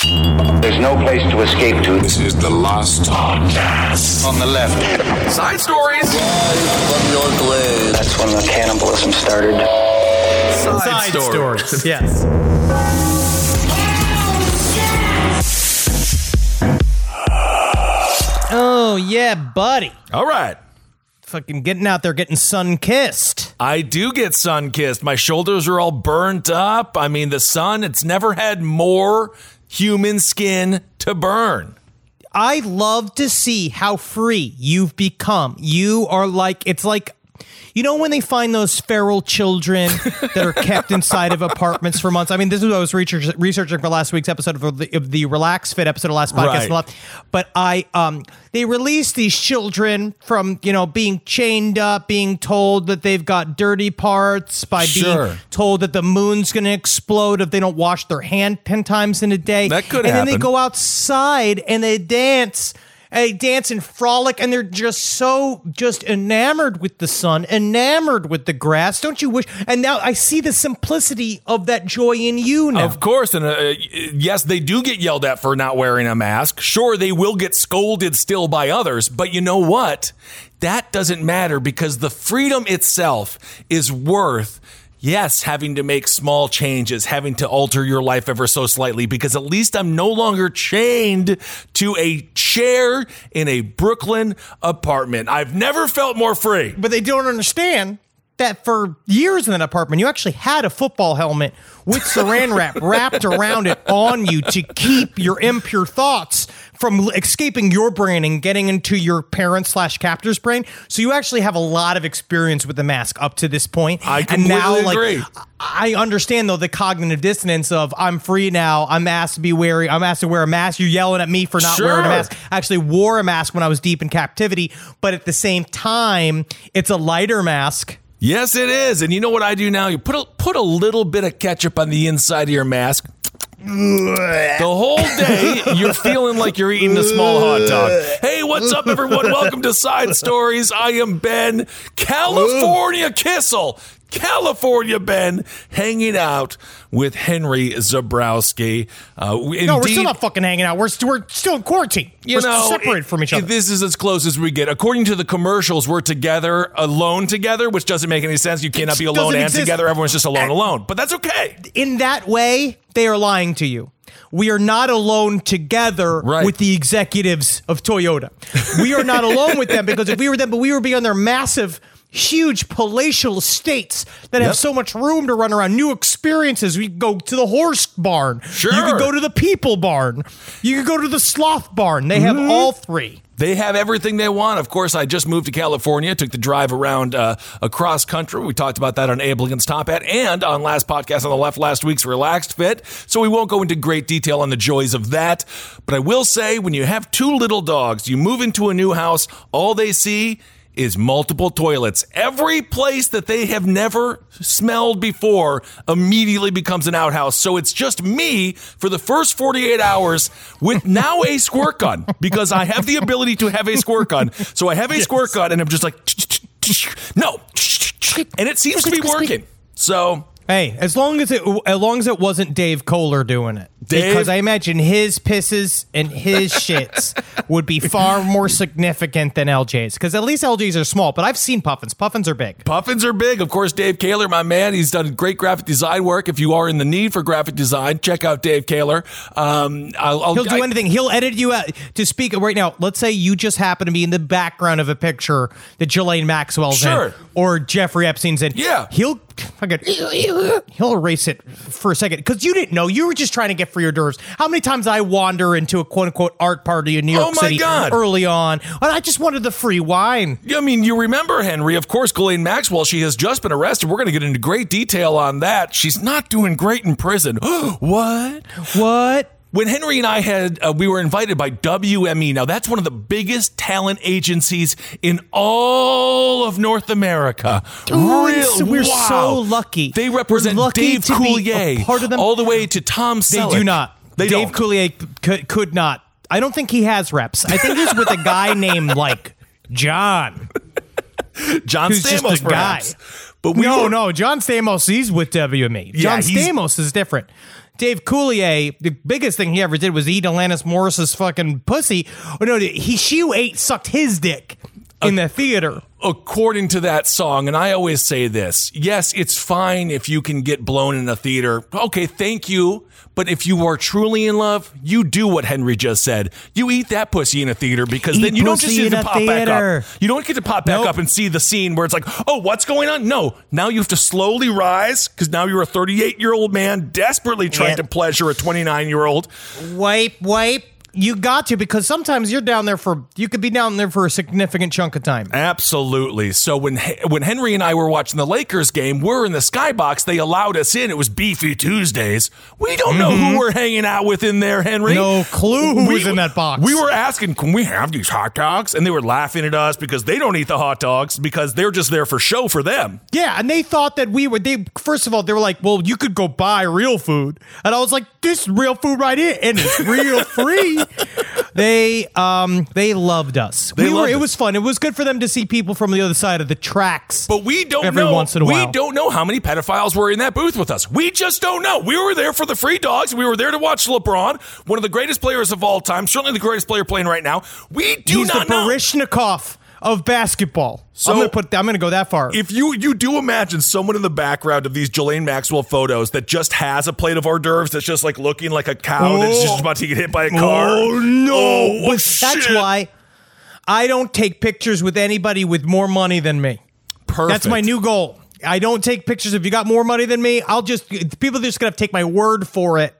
There's no place to escape to. This is the last podcast. On the left. Side stories. That's when the cannibalism started. Side, Side stories. stories. yes. Oh yeah, buddy. All right. Fucking getting out there, getting sun kissed. I do get sun kissed. My shoulders are all burnt up. I mean, the sun, it's never had more human skin to burn. I love to see how free you've become. You are like it's like you know when they find those feral children that are kept inside of apartments for months. I mean, this is what I was research, researching for last week's episode of the, of the Relax Fit episode of last podcast. Right. But I um they release these children from you know being chained up, being told that they've got dirty parts by Sure. being told that the moon's going to explode if they don't wash their hand ten times in a day. That could and then they go outside and they dance. And they dance and frolic, and they're just so just enamored with the sun, enamored with the grass. Don't you wish? And now I see the simplicity of that joy in you now. Of course, and uh, yes, they do get yelled at for not wearing a mask. Sure, they will get scolded still by others, but you know what? That doesn't matter because the freedom itself is worth. Yes, having to make small changes, having to alter your life ever so slightly, because at least I'm no longer chained to a chair in a Brooklyn apartment. I've never felt more free. but they don't understand that for years in that apartment, you actually had a football helmet with saran wrap wrapped around it on you to keep your impure thoughts from escaping your brain and getting into your parent slash captor's brain. So you actually have a lot of experience with the mask up to this point. I and now, like, agree. I understand though the cognitive dissonance of I'm free now. I'm asked to be wary. I'm asked to wear a mask. You're yelling at me for not wearing a mask. I actually wore a mask when I was deep in captivity, but at the same time, it's a lighter mask. Yes, it is. And you know what I do now? You put a, put a little bit of ketchup on the inside of your mask. The whole day, you're feeling like you're eating a small hot dog. Hey, what's up, everyone? Welcome to Side Stories. I am Ben, California Kissel, California Ben, hanging out with Henry Zabrowski. Uh, No, we're still not fucking hanging out. We're, st- we're still in quarantine. you we're know, separated it- from each other. This is as close as we get. According to the commercials, we're together, alone together, which doesn't make any sense. You cannot be alone and exist. together. Everyone's just alone, alone. But that's okay. in that way, they are lying to you. We are not alone together Right. with the executives of Toyota. We are not alone with them because if we were them, but we would be on their massive, huge palatial estates that have so much room to run around, new experiences. We could go to the horse barn. Sure. You could go to the people barn. You could go to the sloth barn. They have Mm-hmm. all three. They have everything they want. Of course, I just moved to California, took the drive around uh, across country. We talked about that on Abe Lincoln's Top Hat and on last podcast on the left last week's Relaxed Fit. So we won't go into great detail on the joys of that. But I will say, when you have two little dogs, you move into a new house, all they see is multiple toilets. Every place that they have never smelled before immediately becomes an outhouse. So it's just me for the first 48 hours with now a squirt gun because I have the ability to have a squirt gun. So I have a squirt gun and I'm just like, no. And it seems to be working. So Hey, as long as it as long as it wasn't Dave Kohler doing it, Dave- because I imagine his pisses and his shits would be far more significant than LJ's. Because at least LJ's are small, but I've seen puffins. Puffins are big. Puffins are big. Of course, Dave Kaler, my man, he's done great graphic design work. If you are in the need for graphic design, check out Dave Kaler. Um, I'll, I'll, He'll do I- anything. He'll edit you out to speak right now. Let's say you just happen to be in the background of a picture that Jelaine Maxwell's Sure. in, or Jeffrey Epstein's in. Yeah. he'll fucking he'll erase it for a second because you didn't know. You were just trying to get for your nerves. How many times I wander into a quote unquote art party in New York Oh City God. early on, and I just wanted the free wine. I mean, you remember Henry, of course, Ghislaine Maxwell. She has just been arrested. We're going to get into great detail on that. She's not doing great in prison. what? What? When Henry and I had, uh, we were invited by WME. Now, that's one of the biggest talent agencies in all of North America. Oh, Real- we're wow. so lucky. They represent lucky Dave to be a Coulier, part of them. all the way to Tom They do not. They Dave don't. Coulier could, could not. I don't think he has reps. I think he's with a guy named like John. John who's just Stamos, a guy. But we no, were- no, John Stamos. He's with WME. John he's- Stamos is different. Dave Coulier, the biggest thing he ever did was eat Alanis Morissette's fucking pussy. Oh no, he she ate sucked his dick in the theater. According to that song, and I always say this yes, it's fine if you can get blown in a theater. Okay, thank you. But if you are truly in love, you do what Henry just said. You eat that pussy in a theater because Eat then you don't just get to pop back up. You don't get to pop back Nope. up and see the scene where it's like, oh, what's going on? No, now you have to slowly rise because now you're a 38 year old man desperately trying Yep. to pleasure a 29 year old. Wipe, wipe. You got to because sometimes you're down there for you could be down there for a significant chunk of time. Absolutely. So when when Henry and I were watching the Lakers game, we're in the skybox. They allowed us in. It was Beefy Tuesdays. We don't know who we're hanging out with in there, Henry. Mm-hmm. No clue who was in that box. We were asking, "Can we have these hot dogs?" And they were laughing at us because they don't eat the hot dogs because they're just there for show for them. Yeah, and they thought that we were. They first of all, they were like, "Well, you could go buy real food," and I was like, "This real food right here, and it's real free." They um they loved us. They we were. It us. was fun. It was good for them to see people from the other side of the tracks. But we don't Every know. once in a we while. We don't know how many pedophiles were in that booth with us. We just don't know. We were there for the free dogs. We were there to watch LeBron, one of the greatest players of all time, certainly the greatest player playing right now. We do He's the not know. Of basketball. So- I'm gonna put. I'm gonna go that far. If you you do imagine someone in the background of these Jelaine Maxwell photos that just has a plate of hors d'oeuvres that's just like looking like a cow that's Oh. just about to get hit by a car. Oh no! Oh, But shit. that's why I don't take pictures with anybody with more money than me. Perfect. That's my new goal. I don't take pictures. If you got more money than me, I'll just people are just gonna have to take my word for it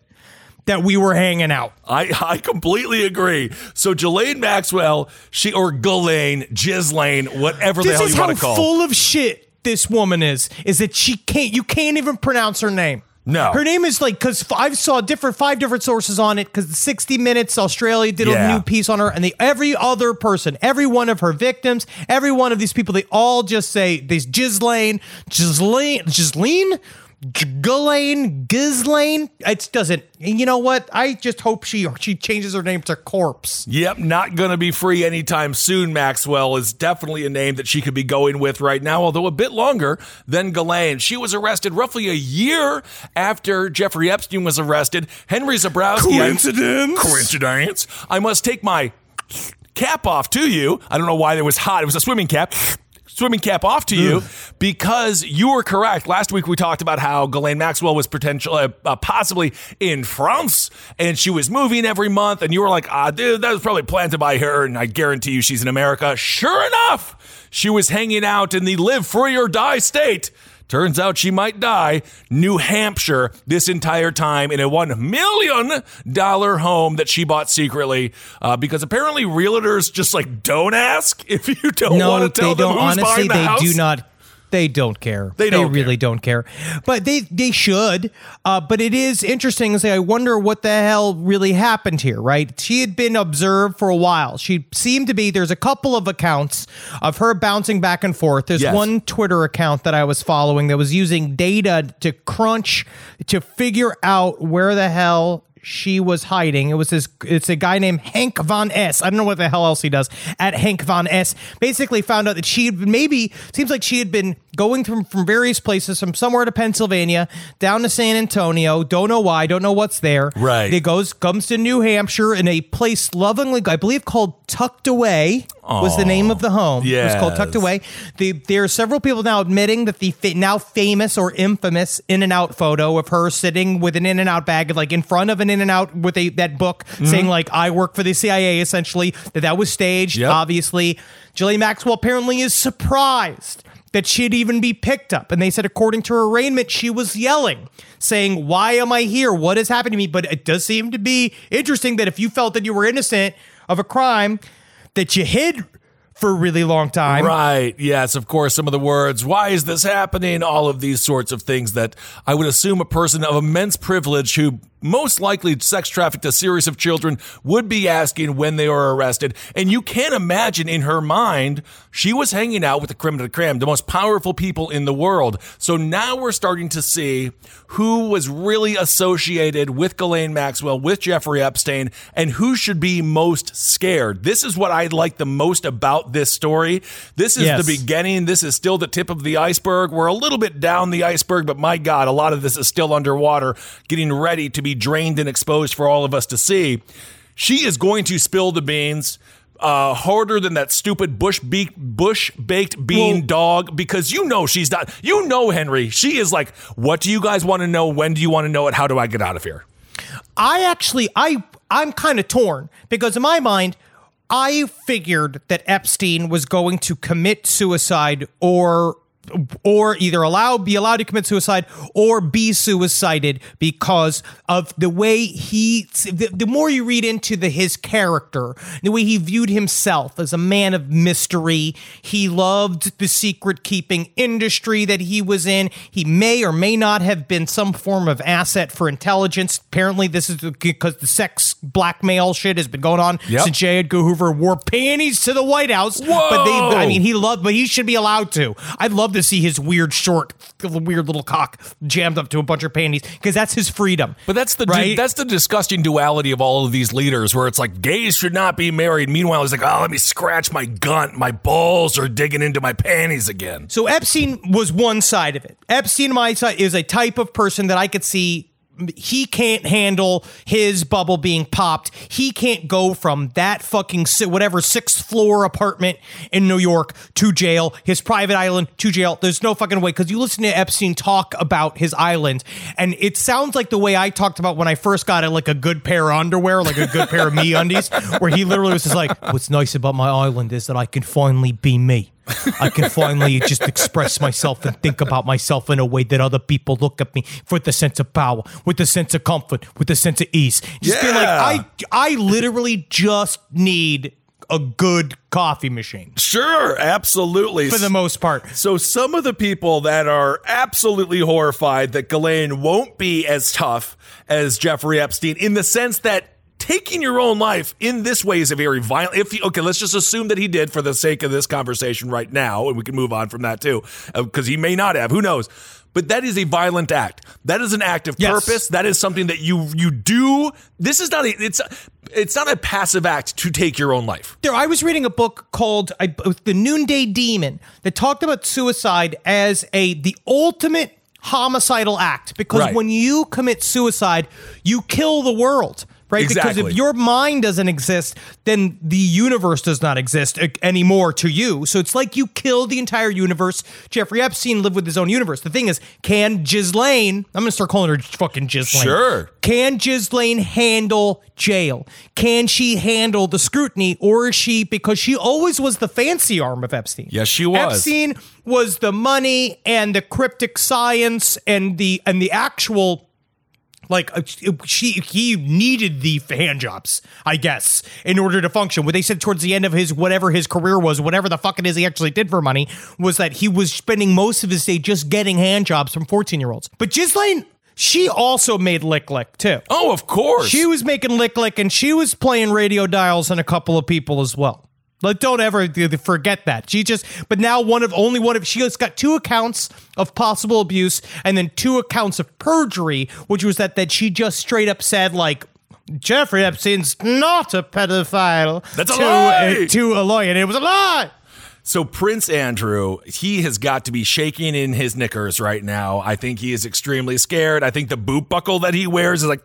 that we were hanging out. I, I completely agree. So Jelaine Maxwell, she or Ghislaine, Ghislaine, whatever the hell you want to call. full of shit this woman is. Is that she can't? You can't even pronounce her name. No. her name is like because I saw different five different sources on it because 60 Minutes Australia did Yeah. a new piece on her, and the every other person, every one of her victims, every one of these people, they all just say this Ghislaine, Ghislaine, Ghislaine. Ghislaine, Ghislaine. It doesn't. You know what? I just hope she she changes her name to Corpse. Yep, not going to be free anytime soon. Maxwell is definitely a name that she could be going with right now, although a bit longer than Ghislaine. She was arrested roughly a year after Jeffrey Epstein was arrested. Henry Zabrowski. Coincidence? Coincidence. I must take my cap off to you. I don't know why it was hot. It was a swimming cap. Swimming cap off to you because you were correct. Last week we talked about how Ghislaine Maxwell was potential, uh, uh, possibly in France, and she was moving every month. And you were like, "Ah, dude, that was probably planted by her." And I guarantee you, she's in America. Sure enough, she was hanging out in the live free or die state. Turns out she might die. New Hampshire this entire time in a $1 million home that she bought secretly uh, because apparently realtors just like don't ask if you don't no, want to tell they them don't. who's Honestly, buying the they house. do not. They don't care. They don't really don't care. But they they should. Uh, but it is interesting to say. I wonder what the hell really happened here. Right? She had been observed for a while. She seemed to be. There's a couple of accounts of her bouncing back and forth. There's Yes. one Twitter account that I was following that was using data to crunch to figure out where the hell she was hiding. It was this. It's a guy named Hank Von S. I don't know what the hell else he does at Hank Von S. Basically, found out that she maybe seems like she had been going from from various places, from somewhere to Pennsylvania down to San Antonio. Don't know why. Don't know what's there. Right. It goes comes to New Hampshire in a place lovingly, I believe, called Tucked Away. Was the name of the home? Yeah, it was called Tucked Away. The, there are several people now admitting that the fa- now famous or infamous In and Out photo of her sitting with an In and Out bag, like in front of an In and Out with a that book mm-hmm. saying like I work for the CIA, essentially that that was staged. Yep. Obviously, Jillian Maxwell apparently is surprised that she'd even be picked up, and they said according to her arraignment, she was yelling, saying, "Why am I here? What has happened to me?" But it does seem to be interesting that if you felt that you were innocent of a crime that you hid for a really long time. Right. Yes, of course. Some of the words, why is this happening? All of these sorts of things that I would assume a person of immense privilege who most likely sex trafficked a series of children would be asking when they were arrested. And you can't imagine in her mind, she was hanging out with the creme de la creme, the most powerful people in the world. So now we're starting to see who was really associated with Ghislaine Maxwell, with Jeffrey Epstein, and who should be most scared. This is what I like the most about this story. This is Yes. the beginning. This is still the tip of the iceberg. We're a little bit down the iceberg, but my God, a lot of this is still underwater, getting ready to be be drained and exposed for all of us to see. She is going to spill the beans uh, harder than that stupid bush beak bush baked bean Well- dog because you know she's not. You know Henry. She is like, what do you guys want to know? When do you want to know it? How do I get out of here? I actually I I'm kind of torn because in my mind I figured that Epstein was going to commit suicide or or either allow be allowed to commit suicide or be suicided because of the way he the, the more you read into the his character the way he viewed himself as a man of mystery he loved the secret keeping industry that he was in he may or may not have been some form of asset for intelligence apparently this is because the sex blackmail shit has been going on Yep. since J. Edgar Hoover wore panties to the White House Whoa! but they I mean he loved but he should be allowed to I'd love to see his weird short weird little cock jammed up to a bunch of panties because that's his freedom But that's the Right? that's the disgusting duality of all of these leaders, where it's like gays should not be married. Meanwhile, he's like, oh, let me scratch my gunt. My balls are digging into my panties again. So Epstein was one side of it. Epstein, my side, is a type of person that I could see. He can't handle his bubble being popped. He can't go from that fucking whatever sixth floor apartment in New York to jail, his private island to jail. There's no fucking way because you listen to Epstein talk about his island, and it sounds like the way I talked about when I first got it, like a good pair of underwear, like a good pair of me undies, where he literally was just like, "What's nice about my island is that I can finally be me." I can finally just express myself and think about myself in a way that other people look at me with a sense of power, with a sense of comfort, with a sense of ease. Just being like, Yeah. I, I literally just need a good coffee machine Sure, absolutely. for the most part. So some of the people that are absolutely horrified that Ghislaine won't be as tough as Jeffrey Epstein in the sense that taking your own life in this way is a very violent if he, okay let's just assume that he did for the sake of this conversation right now and we can move on from that too uh, because he may not have who knows but that is a violent act that is an act of Yes. purpose that is something that you you do this is not a it's it's not a passive act to take your own life There, I was reading a book called I, "The Noonday Demon" that talked about suicide as a the ultimate homicidal act because Right. when you commit suicide, you kill the world. Right, because if your mind doesn't exist, then the universe does not exist uh, anymore to you. So it's like you kill the entire universe. Jeffrey Epstein lived with his own universe. The thing is, can Ghislaine? I'm gonna start calling her fucking Ghislaine. Sure. Can Ghislaine handle jail? Can she handle the scrutiny, or is she because she always was the fancy arm of Epstein? Yes, she was. Epstein was the money and the cryptic science and the and the actual like uh, she he needed the hand jobs i guess in order to function. What they said towards the end of his whatever his career was whatever the fuck it is he actually did for money was that he was spending most of his day just getting hand jobs from 14 year olds but Ghislaine she also made lick lick too. Oh of course. She was making lick lick and she was playing radio dials on a couple of people as well. Like, don't ever forget that. She just, but now one of only one of she has got two accounts of possible abuse and then two accounts of perjury, which was that that she just straight up said like. Jeffrey Epstein's not a pedophile. That's a to, lie! uh, to a lawyer, and it was a lie. So Prince Andrew, he has got to be shaking in his knickers right now. I think he is extremely scared. I think the boot buckle that he wears is like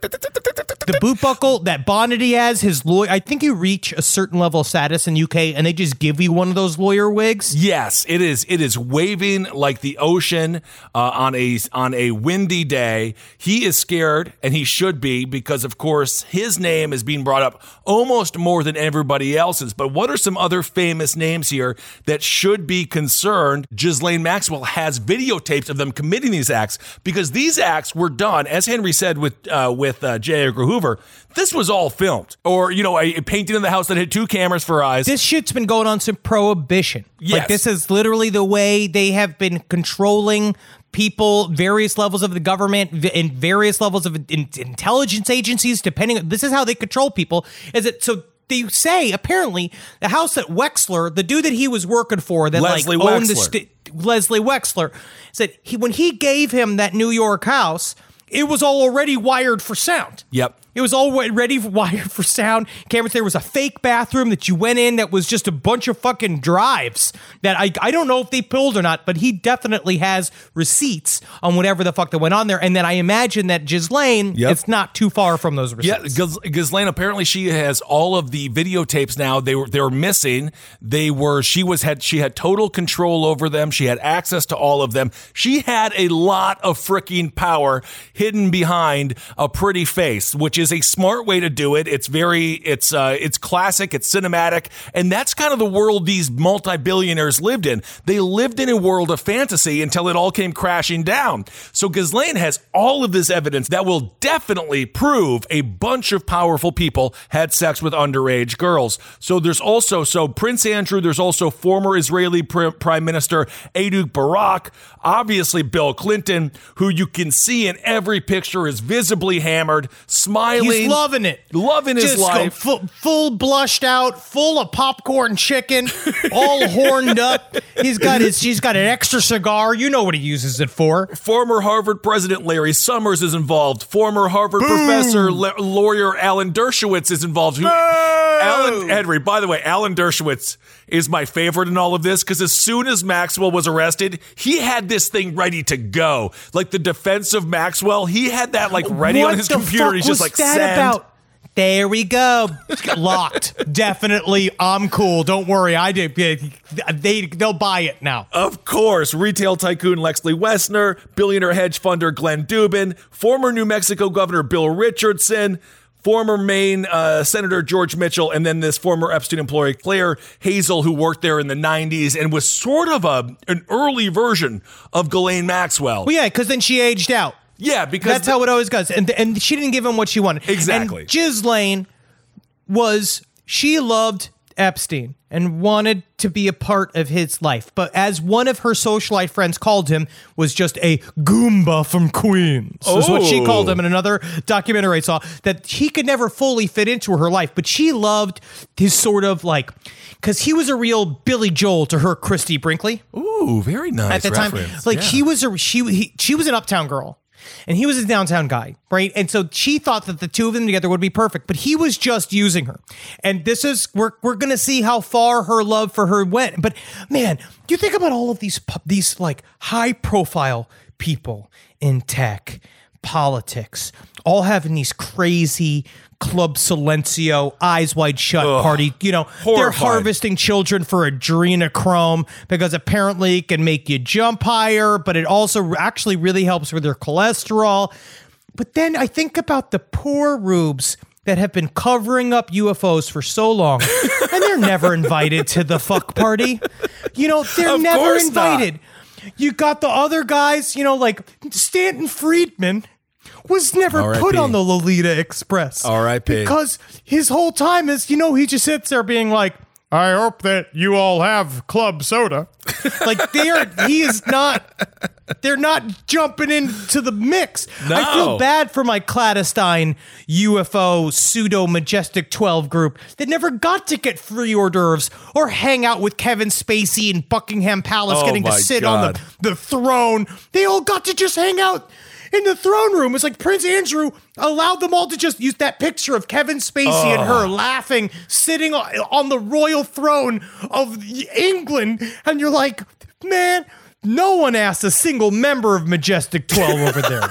The boot buckle, that bonnet he has, his lawyer. I think you reach a certain level of status in UK, and they just give you one of those lawyer wigs. Yes, it is. It is waving like the ocean uh, on a on a windy day. He is scared, and he should be because, of course, his name is being brought up almost more than everybody else's. But what are some other famous names here that should be concerned? Ghislaine Maxwell has videotapes of them committing these acts because these acts were done, as Henry said with uh, with uh, J. Edgar Hoover. This was all filmed, or you know, a, a painting in the house that had two cameras for eyes. this shit's been going on since prohibition. Yes. Like this is literally the way they have been controlling people, various levels of the government, in various levels of in- intelligence agencies. Depending, this is how they control people. Is it so? They say apparently the house that Wexner, the dude that he was working for, that Leslie like owned the st- Leslie Wexner, said he when he gave him that New York house, it was already wired for sound. Yep. It was all ready for wired for sound cameras. There was a fake bathroom that you went in that was just a bunch of fucking drives that I, I don't know if they pulled or not, but he definitely has receipts on whatever the fuck that went on there. And then I imagine that Ghislaine, Yep. it's not too far from those receipts. Yeah, Ghislaine apparently she has all of the videotapes now. They were they were missing. They were she was had she had total control over them. She had access to all of them. She had a lot of freaking power hidden behind a pretty face, which is a smart way to do it. It's very it's uh it's classic, it's cinematic, and that's kind of the world these multi-billionaires lived in. They lived in a world of fantasy until it all came crashing down. So Ghislaine has all of this evidence that will definitely prove a bunch of powerful people had sex with underage girls. So there's also so Prince Andrew, there's also former Israeli pr- Prime Minister Ehud Barak, obviously Bill Clinton, who you can see in every picture is visibly hammered, smiling, He's loving it. loving his Just go life. Full, full blushed out, full of popcorn chicken, all horned up. He's got his he's got an extra cigar. You know what he uses it for. Former Harvard President Larry Summers is involved. Former Harvard professor la- lawyer Alan Dershowitz is involved. Who, Alan Henry, by the way, Alan Dershowitz is my favorite in all of this because as soon as Maxwell was arrested, he had this thing ready to go. Like the defense of Maxwell, he had that like ready what on his computer. He's just like that send. about? There we go. Locked. Definitely. I'm cool. Don't worry. I did. They they'll buy it now. Of course, retail tycoon Leslie Wexner, billionaire hedge funder Glenn Dubin, former New Mexico Governor Bill Richardson, former Maine uh, Senator George Mitchell, and then this former Epstein employee Claire Hazel, who worked there in the 90s and was sort of a an early version of Ghislaine Maxwell. Well, yeah, because then she aged out. yeah, because That's how it always goes. And and she didn't give him what she wanted. Exactly. And Ghislaine was she loved Epstein and wanted to be a part of his life. But as one of her socialite friends called him, was just a Goomba from Queens. Oh. Is what she Oh. called him oh. in another documentary I saw. That he could never fully fit into her life, but she loved his sort of like because he was a real Billy Joel to her Christy Brinkley Ooh, very nice at the time. Like Yeah. he was a she he, she was an uptown girl. And he was a downtown guy, right? And so she thought that the two of them together would be perfect, but he was just using her. And this is we're we're gonna see how far her love for her went. But man, you think about all of these, these like high profile people in tech, politics, all having these crazy Club Silencio, eyes wide shut party. You know, they're harvesting children for adrenochrome because apparently it can make you jump higher, but it also actually really helps with your cholesterol. But then I think about the poor rubes that have been covering up UFOs for so long, and they're never invited to the fuck party. You know, they're Of never course not. invited. You got the other guys, you know, like Stanton Friedman was never R.I.P.. put on the Lolita Express. R.I.P.. Because his whole time is, you know, he just sits there being like, I hope that you all have club soda. like they are he is not they're not jumping into the mix. I feel bad for my clandestine UFO pseudo majestic 12 group that never got to get free hors d'oeuvres or hang out with Kevin Spacey in Buckingham Palace Oh getting to sit on the, the throne. They all got to just hang out in the throne room. It's like Prince Andrew allowed them all to just use that picture of Kevin Spacey and her oh. laughing, sitting on, on the royal throne of England. And you're like, man, no one asked a single member of Majestic 12 over there.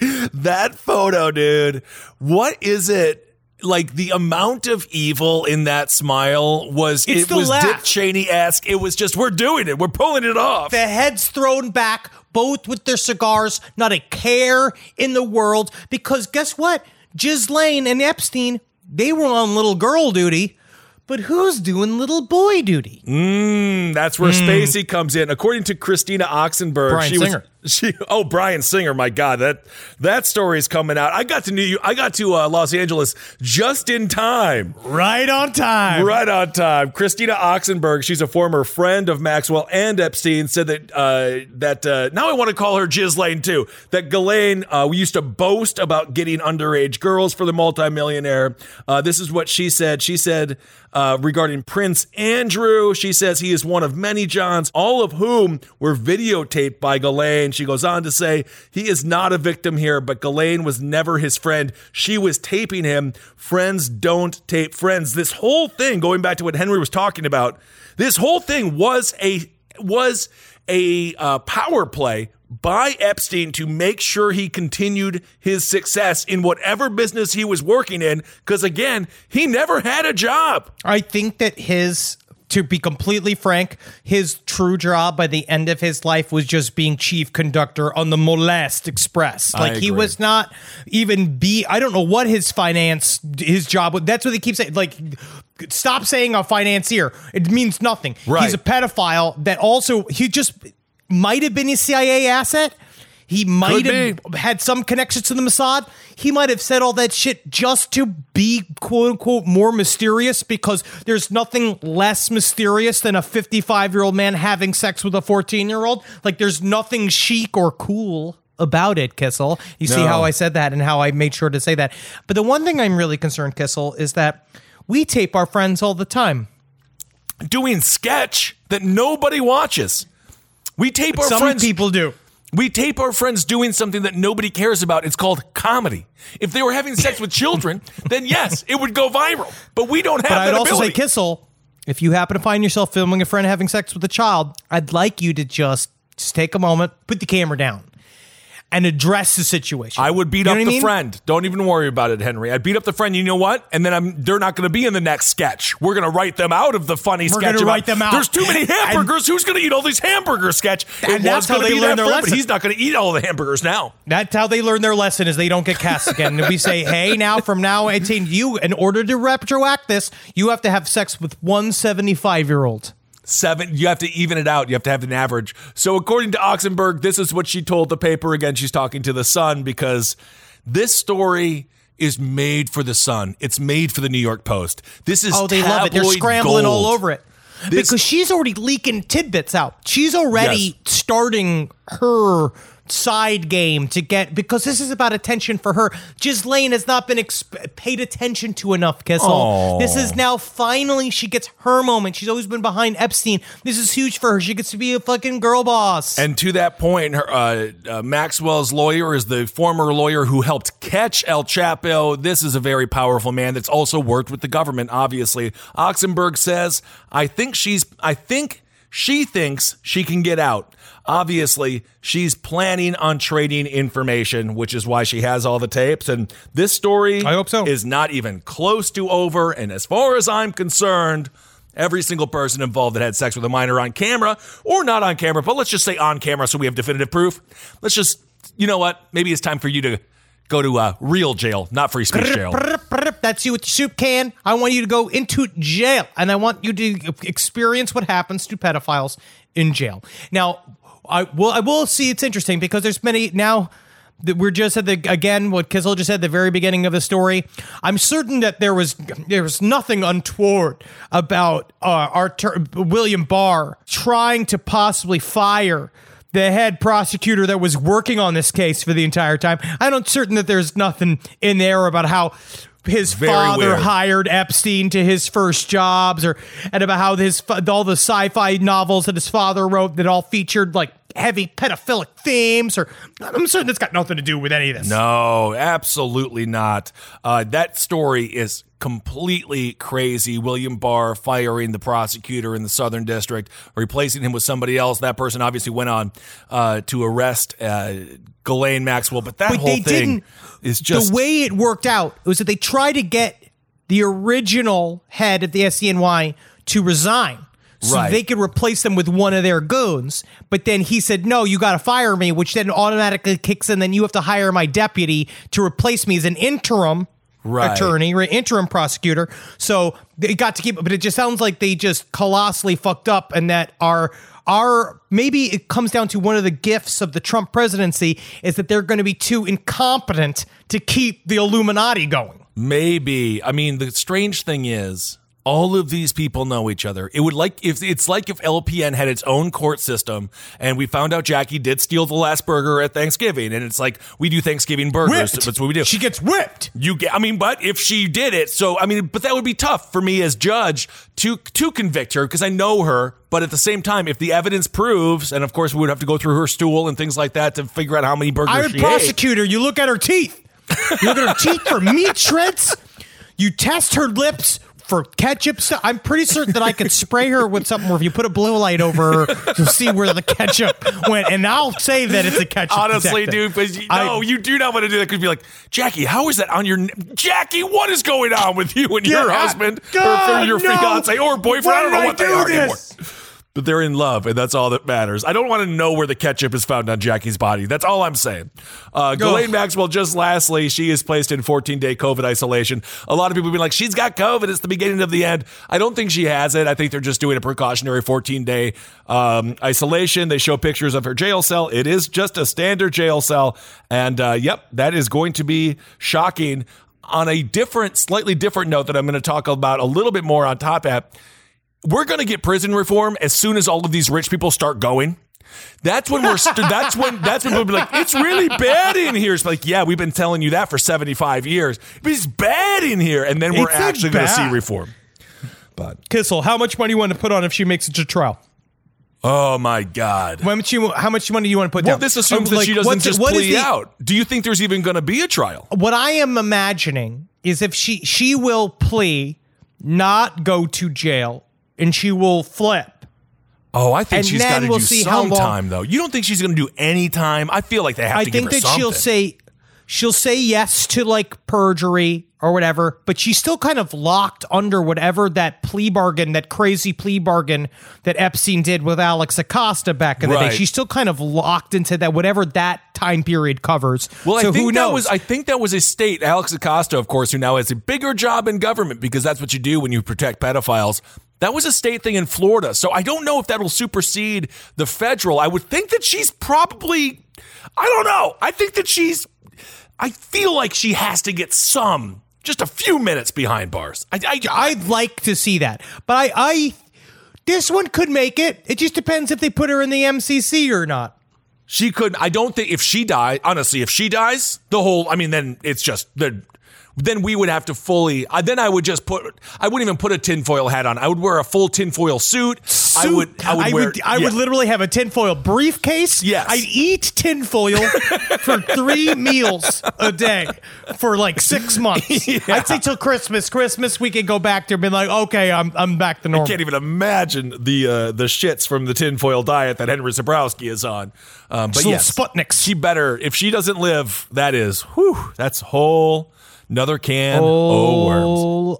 that photo, dude. What is it? Like the amount of evil in that smile was It's it was laugh. Dick Cheney esque. It was just we're doing it. We're pulling it off. the heads thrown back, both with their cigars, not a care in the world. Because guess what? Ghislaine and Epstein, they were on little girl duty. But who's doing little boy duty? Mm, that's where Spacey comes in. According to Christina Oxenberg. Bryan she Singer. was she. Oh, Bryan Singer. My God, that that story is coming out. I got to New. I got to uh, Los Angeles just in time. Right on time. Right on time. Christina Oxenberg, she's a former friend of Maxwell and Epstein, said that uh, that uh, now I want to call her Ghislaine too. That Ghislaine, uh, we used to boast about getting underage girls for the multimillionaire. Uh, this is what she said. She said uh, regarding Prince Andrew, she says he is one of many Johns, all of whom were videotaped by Ghislaine. Ghislaine. She goes on to say, he is not a victim here, but Ghislaine was never his friend. She was taping him. Friends don't tape friends. This whole thing, going back to what Henry was talking about, this whole thing was a was a uh, power play by Epstein to make sure he continued his success in whatever business he was working in. Because again, he never had a job. I think that his, to be completely frank, his true job by the end of his life was just being chief conductor on the Molest Express. Like he was not even be. I don't know what his finance, his job. was. That's what they keep saying. Like. Stop saying a financier. It means nothing. Right. He's a pedophile that also he just might have been a CIA asset. He might Could have had some connections to the Mossad. He might have said all that shit just to be quote unquote more mysterious because there's nothing less mysterious than a 55 year old man having sex with a 14 year old. Like there's nothing chic or cool about it, Kissel. You see how I said that and how I made sure to say that. But the one thing I'm really concerned, Kissel, is that we tape our friends all the time. Doing sketch that nobody watches. We tape our friends. Some friends. people do. We tape our friends doing something that nobody cares about. It's called comedy. If they were having sex with children, then yes, it would go viral. But we don't have But I'd also ability. say, Kissel, if you happen to find yourself filming a friend having sex with a child, I'd like you to just just take a moment, put the camera down, and address the situation. I would beat You up the I mean? friend. Don't even worry about it, Henry. I'd beat up the friend. You know what? And then I'm they're not going to be in the next sketch. We're going to write them out of the funny We're sketch. gonna write them out. There's too many hamburgers. Who's going to eat all these hamburger sketch? And it that's how they learn their friend, but lesson. he's not going to eat all the hamburgers now. That's how they learn their lesson is they don't get cast again. And we say, hey, now from now, 18, you, in order to retroact this, you have to have sex with one 75 year old. Seven. You have to even it out. You have to have an average. So according to Oxenberg, this is what she told the paper. Again, she's talking to the Sun because this story is made for the Sun. It's made for the New York Post. This is Oh, they love it. They're scrambling all over it. This- because she's already leaking tidbits out. She's already Yes. starting her side game to get because this is about attention for her. Ghislaine has not been exp- paid attention to enough, Kissel. Aw. This is now finally she gets her moment. She's always been behind Epstein. This is huge for her. She gets to be a fucking girl boss. And to that point, her, uh, uh, Maxwell's lawyer is the former lawyer who helped catch El Chapo. This is a very powerful man that's also worked with the government, obviously. Oxenberg says, I think she's, I think she thinks she can get out. Obviously, she's planning on trading information, which is why she has all the tapes. And this story I hope so. is not even close to over. And as far as I'm concerned, every single person involved that had sex with a minor on camera or not on camera, but let's just say on camera so we have definitive proof. Let's just, you know what? Maybe it's time for you to go to uh, real jail, not free speech jail. That's you with your soup can. I want you to go into jail, and I want you to experience what happens to pedophiles in jail. Now, I will. I will see. It's interesting because there's many now. that We're just at the again what Kissel just said at the very beginning of the story. I'm certain that there was there was nothing untoward about uh, our ter- William Barr trying to possibly fire the head prosecutor that was working on this case for the entire time. I'm not certain that there's nothing in there about how his Very father weird. hired Epstein to his first jobs, or and about how his all the sci-fi novels that his father wrote that all featured like heavy pedophilic themes. Or I'm certain it's got nothing to do with any of this. No, absolutely not. Uh, that story is completely crazy. William Barr firing the prosecutor in the Southern District, replacing him with somebody else. That person obviously went on uh, to arrest uh, Ghislaine Maxwell, but that but whole thing is just the way it worked out was that they tried to get the original head of the SDNY to resign. So Right. they could replace them with one of their goons. But then he said, no, you got to fire me, which then automatically kicks in. Then you have to hire my deputy to replace me as an interim Right. attorney or interim prosecutor. So they got to keep it. But it just sounds like they just colossally fucked up and that our our maybe it comes down to one of the gifts of the Trump presidency is that they're going to be too incompetent to keep the Illuminati going. Maybe. I mean, the strange thing is all of these people know each other. It would like if it's like if LPN had its own court system and we found out Jackie did steal the last burger at Thanksgiving and it's like we do Thanksgiving burgers. Whipped. That's what we do. She gets whipped. You get, I mean, but if she did it, so I mean, but that would be tough for me as judge to to convict her because I know her. But at the same time, if the evidence proves, and of course we would have to go through her stool and things like that to figure out how many burgers I would prosecute her. You look at her teeth. You look at her teeth for meat shreds. You test her lips for ketchup stuff. I'm pretty certain that I could spray her with something where if you put a blue light over her to see where the ketchup went, and I'll say that it's a ketchup. Honestly, detective. dude, but you, I- no, you do not want to do that because be like, Jackie, how is that on your? Jackie, what is going on with you and your Yeah, husband or God, for your no. fiance or boyfriend? Why I don't know I what they are this? anymore. But they're in love, and that's all that matters. I don't want to know where the ketchup is found on Jackie's body. That's all I'm saying. Uh, Ghislaine Maxwell, just lastly, she is placed in 14 day COVID isolation. A lot of people have been like, she's got COVID. It's the beginning of the end. I don't think she has it. I think they're just doing a precautionary 14 day um, isolation. They show pictures of her jail cell. It is just a standard jail cell. And uh, yep, that is going to be shocking. On a different, slightly different note that I'm going to talk about a little bit more on top at, we're going to get prison reform as soon as all of these rich people start going. That's when we're. St- that's when. That's when we'll be like, it's really bad in here. It's like, yeah, we've been telling you that for seventy five years. But it's bad in here, and then we're It's actually going to see reform. But Kissel, how much money you want to put on if she makes it to trial? oh my god. How much you? How much money do you want to put Well, down? this assumes Um, that she doesn't just what plea the- out. Do you think there's even going to be a trial? what I am imagining is if she she will plea, not go to jail, and she will flip. Oh, I think And she's got to we'll do see some time though. You don't think she's going to do any time? I feel like they have I to give her something. I think that she'll say she'll say yes to like perjury or whatever, but she's still kind of locked under whatever that plea bargain, that crazy plea bargain that Epstein did with Alex Acosta back in the Right. day. She's still kind of locked into that whatever that time period covers. Well, so I think that was I think that was a state. Alex Acosta, of course, who now has a bigger job in government because that's what you do when you protect pedophiles. That was a state thing in Florida. So I don't know if that'll supersede the federal. I would think that she's probably I don't know. I think that she's I feel like she has to get some just a few minutes behind bars. I, I, I'd like to see that, but I, I, this one could make it. It just depends if they put her in the MCC or not. She could. I don't think if she died. Honestly, if she dies, the whole. I mean, then it's just the. Then we would have to fully. I then I would just put. I wouldn't even put a tinfoil hat on. I would wear a full tinfoil suit. suit. I would. I would wear. I yeah. would literally have a tinfoil briefcase. Yes. I'd eat tinfoil for three meals a day for like six months. I'd say till Christmas. Christmas we could go back to being like, okay, I'm I'm back to normal. You can't even imagine the uh, the shits from the tinfoil diet that Henry Zabrowski is on. Um, but yes, Sputniks. she better. If she doesn't live, that is. Whew. That's whole another can. Oh, worms.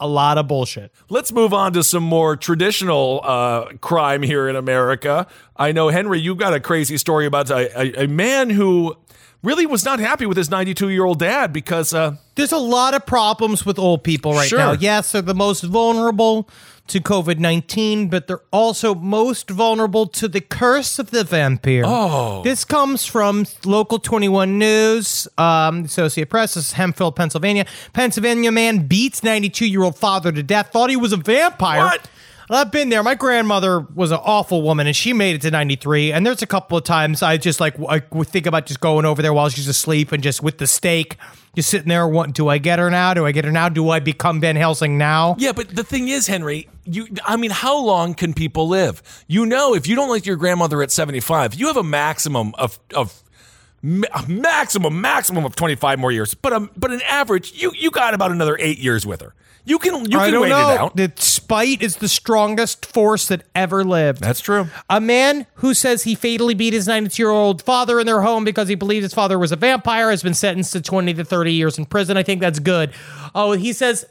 A lot of bullshit. Let's move on to some more traditional uh, crime here in America. I know, Henry, you've got a crazy story about a, a, a man who really was not happy with his 92 year old dad because, uh, There's a lot of problems with old people right Sure. now. Yes, they're the most vulnerable to COVID 19, but they're also most vulnerable to the curse of the vampire. Oh. This comes from Local 21 News, um, Associate Press. This is Hempfield, Pennsylvania. Pennsylvania man beats 92 year old father to death, thought he was a vampire. What? I've been there. My grandmother was an awful woman, and she made it to 93. And there's a couple of times I just like I think about just going over there while she's asleep and just with the steak, just sitting there. What do I get her now? Do I get her now? Do I become Van Helsing now? yeah, but the thing is, Henry, you, I mean, how long can people live? You know, if you don't like your grandmother at 75, you have a maximum of, of, ma- maximum, maximum of 25 more years. But um, but an average, you, you got about another eight years with her. You can, you I can wait know. it out. The spite is the strongest force that ever lived. That's true. A man who says he fatally beat his 92 year old father in their home because he believed his father was a vampire has been sentenced to 20 to 30 years in prison. I think that's good. Oh, he says,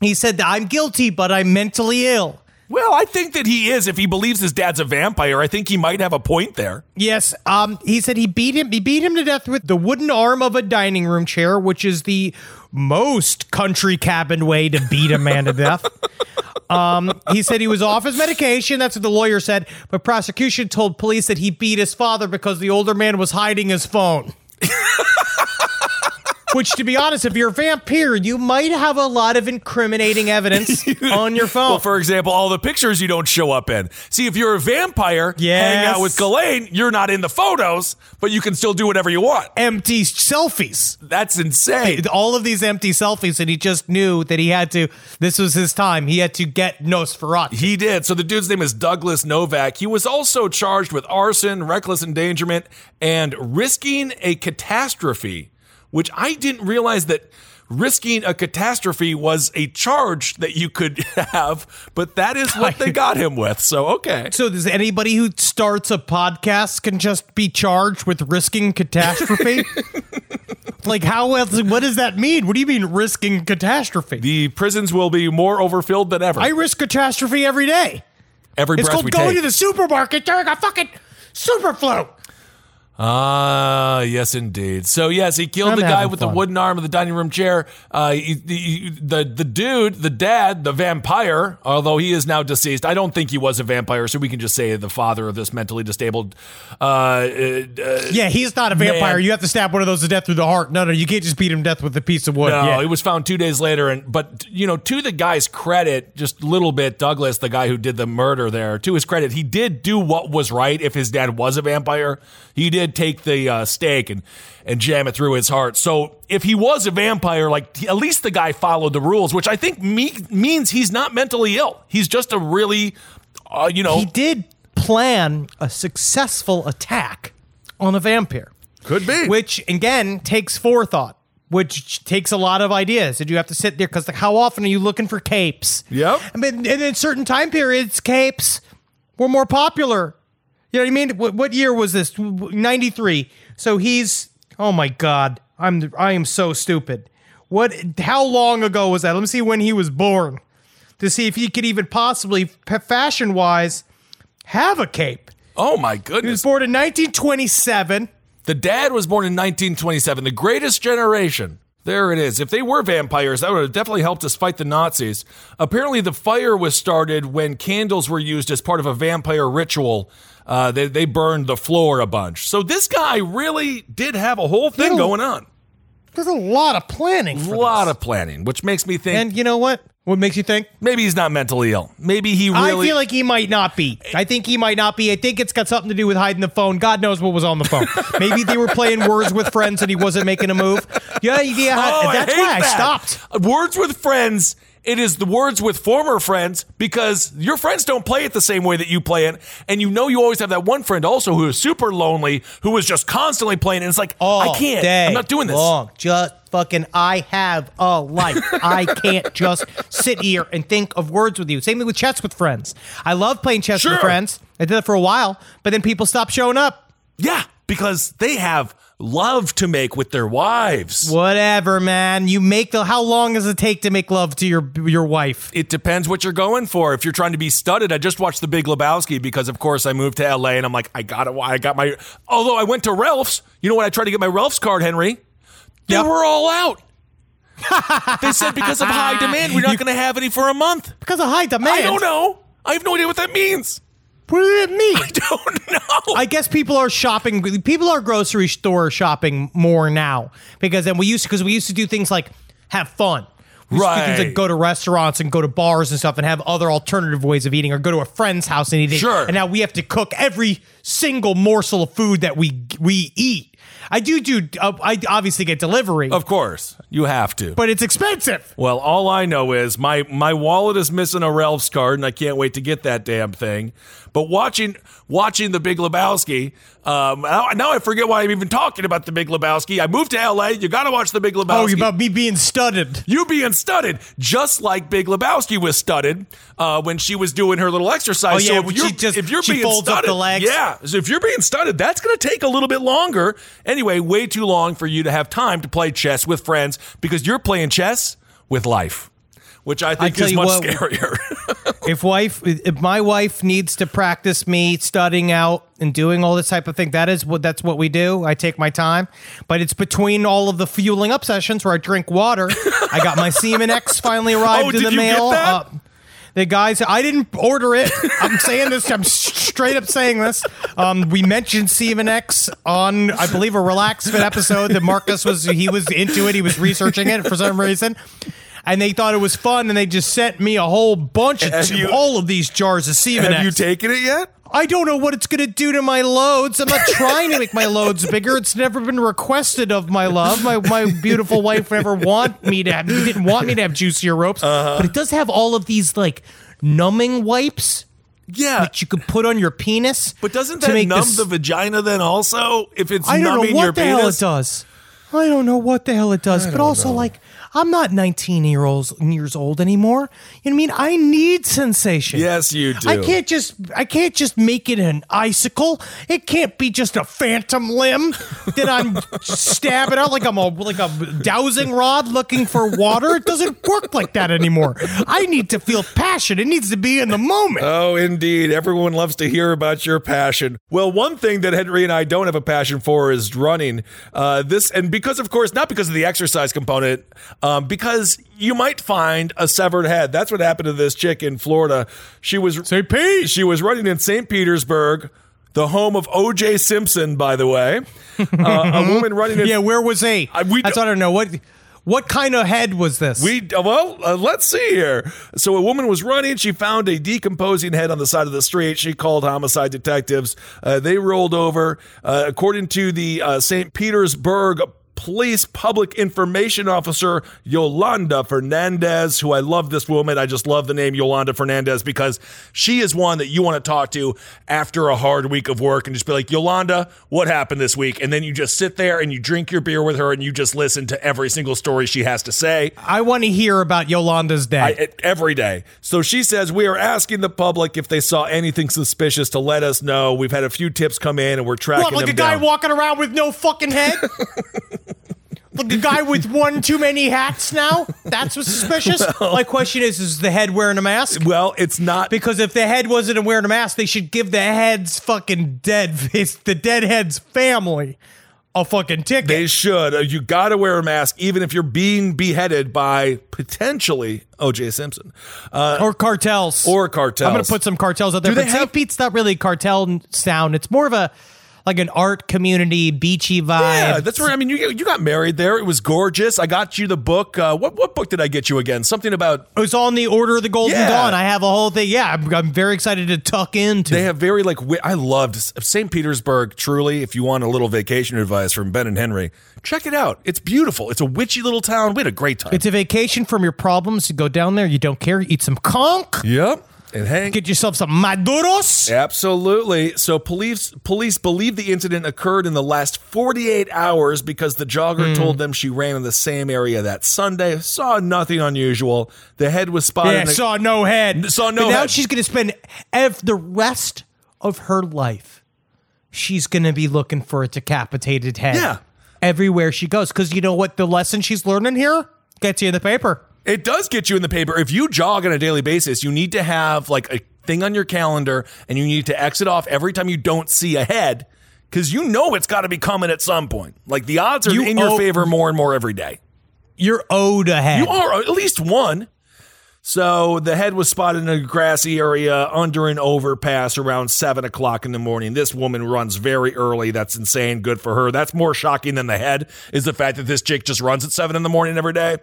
he said, that I'm guilty, but I'm mentally ill. Well, I think that he is. If he believes his dad's a vampire, I think he might have a point there. Yes, um, he said he beat him. He beat him to death with the wooden arm of a dining room chair, which is the most country cabin way to beat a man to death. Um, he said he was off his medication. That's what the lawyer said. But prosecution told police that he beat his father because the older man was hiding his phone. Which, to be honest, if you're a vampire, you might have a lot of incriminating evidence on your phone. Well, for example, all the pictures you don't show up in. See, if you're a vampire, hang out with Ghislaine, you're not in the photos, but you can still do whatever you want. empty selfies. That's insane. All of these empty selfies, and he just knew that he had to. This was his time. He had to get Nosferatu. He did. So the dude's name is Douglas Novak. He was also charged with arson, reckless endangerment, and risking a catastrophe, which I didn't realize that risking a catastrophe was a charge that you could have, but that is what they got him with. So, okay. So, does anybody who starts a podcast can just be charged with risking catastrophe? like, how else? What does that mean? What do you mean risking catastrophe? The prisons will be more overfilled than ever. I risk catastrophe every day. Every It's breath called we going take. to the supermarket during a fucking super flu. Ah, yes, indeed. So yes, he killed I'm the guy with fun. the wooden arm of the dining room chair. Uh, he, he- the the dude, the dad, the vampire. Although he is now deceased, I don't think he was a vampire. So we can just say the father of this mentally disabled. Uh, uh, uh, Yeah, he's not a vampire. Man. You have to stab one of those to death through the heart. No, no, you can't just beat him to death with a piece of wood. no, yeah. it was found two days later, and but you know, to the guy's credit, just a little bit, Douglas, the guy who did the murder there, to his credit, he did do what was right. If his dad was a vampire, he did take the uh, stake and and jam it through his heart. So if he was a vampire, like at least the guy followed the rules, which I think me- means he's not mentally ill. He's just a really, uh, you know, he did plan a successful attack on a vampire. could be. which again takes forethought which takes a lot of ideas Did you have to sit there because how often are you looking for capes Yep. I mean, and in certain time periods capes were more popular you know what i mean? What, what year was this? 93 so he's oh my god. I'm i am so stupid. What how long ago was that? Let me see when he was born to see if he could even possibly fashion wise have a cape. Oh my goodness. he was born in 1927 The dad was born in 1927, the greatest generation. There it is. If they were vampires, that would have definitely helped us fight the Nazis. Apparently, the fire was started when candles were used as part of a vampire ritual. Uh, they, they burned the floor a bunch. So this guy really did have a whole thing going on. There's a lot of planning. A lot this. of planning, which makes me think And you know what? What makes you think? maybe he's not mentally ill. Maybe he really. I feel like he might not be. I think he might not be. I think it's got something to do with hiding the phone. God knows what was on the phone. Maybe they were playing words with friends and he wasn't making a move. Yeah, yeah. Oh, that's I hate why I that. stopped. Words with friends. It is the words with former friends because your friends don't play it the same way that you play it, and you know you always have that one friend also who is super lonely, who is just constantly playing. And it's like oh, I can't. I'm not doing this. Long. Just fucking. I have a life. I can't just sit here and think of words with you. Same thing with chess with friends. I love playing chess Sure. with friends. I did it for a while, but then people stopped showing up. Yeah, because they have love to make with their wives. Whatever, man. You make the. How long does it take to make love to your your wife? It depends what you're going for. If you're trying to be studded, I just watched The Big Lebowski because, of course, I moved to LA and I'm like, I gotta, I got my. Although I went to Ralph's, you know what? I tried to get my Ralph's card, Henry. They Yep. were all out. they said because of high demand, we're not going to have any for a month. Because of high demand. I don't know. I have no idea what that means. What does it mean? I don't know. I guess people are shopping. People are grocery store shopping more now because then we used to because we used to do things like have fun. We used to do things Right. like go to restaurants and go to bars and stuff and have other alternative ways of eating or go to a friend's house and eat. Sure. And now we have to cook every single morsel of food that we we eat. I do do. Uh, I obviously get delivery, of course, you have to. but it's expensive. Well, all I know is my my wallet is missing a Ralph's card, and I can't wait to get that damn thing. But watching watching the Big Lebowski, um, now, now I forget why I'm even talking about the Big Lebowski. I moved to LA. You got to watch the Big Lebowski. Oh, you about me being studded. You being studded, just like Big Lebowski was studded uh, when she was doing her little exercise. Oh, yeah, so when if you're, just- if you're she being folds up studded, the legs. yeah. So if you're being studded, that's going to take a little bit longer. Anyway, way too long for you to have time to play chess with friends because you're playing chess with life, which I think tell is much what- scarier. if wife if my wife needs to practice me studying out and doing all this type of thing that is what that's what we do i take my time but it's between all of the fueling up sessions where i drink water i got my semen x finally arrived Oh, in the mail? Uh, the guys i didn't order it i'm saying this i'm straight up saying this. Um, we mentioned Stephen X on, I believe, a Relax Fit episode that Marcus was he was into it. He was researching it for some reason. And they thought it was fun, and they just sent me a whole bunch of you- all of these jars of Stephen Have you taken it yet? I don't know what it's going to do to my loads. I'm not trying to make my loads bigger. It's never been requested of my love. My my beautiful wife never want me to have didn't want me to have juicier ropes. Uh-huh. But it does have all of these like numbing wipes Yeah. that you could put on your penis. But doesn't that numb this- the vagina then also? If it's I don't numbing know what your the hell penis? it does. I don't know what the hell it does. But also, like, I'm not 19 year old, years old anymore. You know what I mean? I need sensation. Yes, you do. I can't just I can't just make it an icicle. It can't be just a phantom limb that I'm stabbing out like I'm a like a dowsing rod looking for water. It doesn't work like that anymore. I need to feel passion. It needs to be in the moment. Oh, indeed. Everyone loves to hear about your passion. Well, one thing that Henry and I don't have a passion for is running. Uh, this, and because, of course, not because of the exercise component, um, because you might find a severed head. That's what happened to this chick in Florida. She was St. Pete. She was running in St. Petersburg, the home of O.J. Simpson, by the way. Uh, a woman running in Yeah, where was he? I- we That's what I don't know. What what kind of head was this? We well, uh, let's see here. So a woman was running. She found a decomposing head on the side of the street. She called homicide detectives. Uh, they rolled over. Uh, according to the uh, St. Petersburg Police Public Information Officer Yolanda Fernandez, who I love this woman. I just love the name Yolanda Fernandez because she is one that you want to talk to after a hard week of work and just be like, Yolanda, what happened this week? And then you just sit there and you drink your beer with her and you just listen to every single story she has to say. I want to hear about Yolanda's day. I, every day. So she says, We are asking the public if they saw anything suspicious to let us know. We've had a few tips come in and we're tracking what, like them a guy down. walking around with no fucking head? a guy with one too many hats now? That's what's suspicious? My question is, is the head wearing a mask? well, it's not. Because if the head wasn't wearing a mask, they should give the head's fucking dead face, the dead head's family a fucking ticket. They should. Uh, You got to wear a mask, even if you're being beheaded by potentially O.J. Simpson uh, or cartels. or cartels. I'm going to put some cartels out there. Do But St. have- Pete's not really cartel sound. It's more of a like an art community, beachy vibe. Yeah, that's where I mean you you got married there. It was gorgeous. I got you the book. Uh, what what book did I get you again? Something about It was on the Order of the Golden Yeah. Dawn. I have a whole thing. Yeah, I'm, I'm very excited to tuck into. They have very like I loved St. Petersburg. Truly, if you want a little vacation advice from Ben and Henry, check it out. It's beautiful. It's a witchy little town. We had a great time. it's a vacation from your problems. You go down there, you don't care, eat some conch, yep. And hang. get yourself some maduros. Absolutely. So police police believe the incident occurred in the last 48 hours because the jogger Hmm. told them she ran in the same area that Sunday. Saw nothing unusual. The head was spotted. Yeah, the- saw no head. Saw no But now head. she's going to spend ev- the rest of her life. She's going to be looking for a decapitated head. Yeah. Everywhere she goes. Because you know what the lesson she's learning here? Gets you in the paper. It does get you in the paper. If you jog on a daily basis, you need to have like a thing on your calendar and you need to exit off every time you don't see a head because you know it's got to be coming at some point. Like the odds are You in your favor more and more every day. You're owed a head. You are at least one. So the head was spotted in a grassy area under an overpass around seven o'clock in the morning. This woman runs very early. That's insane. Good for her. That's more shocking than the head is the fact that this chick just runs at seven in the morning every day.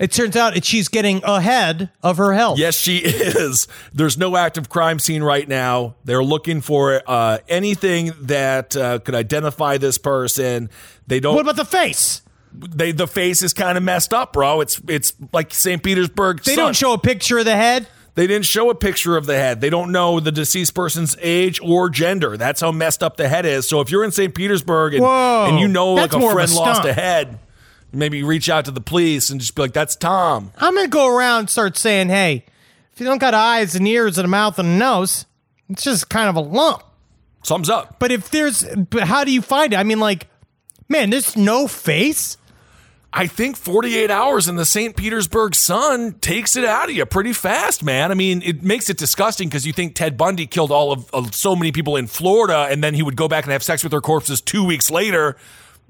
It turns out she's getting ahead of her health. Yes, she is. There's no active crime scene right now. They're looking for uh, anything that uh, could identify this person. They don't. What about the face? they the face is kind of messed up, bro. It's it's like St. Petersburg. They sun. don't show a picture of the head. They didn't show a picture of the head. They don't know the deceased person's age or gender. That's how messed up the head is. So if you're in St. Petersburg and, Whoa. and you know like a of a friend lost a head, maybe reach out to the police and just be like, "That's Tom." I'm going to go around and start saying, hey, if you don't got eyes and ears and a mouth and a nose, it's just kind of a lump. Sums up. But if there's, but how do you find it? I mean, like, man, there's no face. I think 48 hours in the St. Petersburg sun takes it out of you pretty fast, man. I mean, it makes it disgusting because you think Ted Bundy killed all of, of so many people in Florida and then he would go back and have sex with their corpses two weeks later.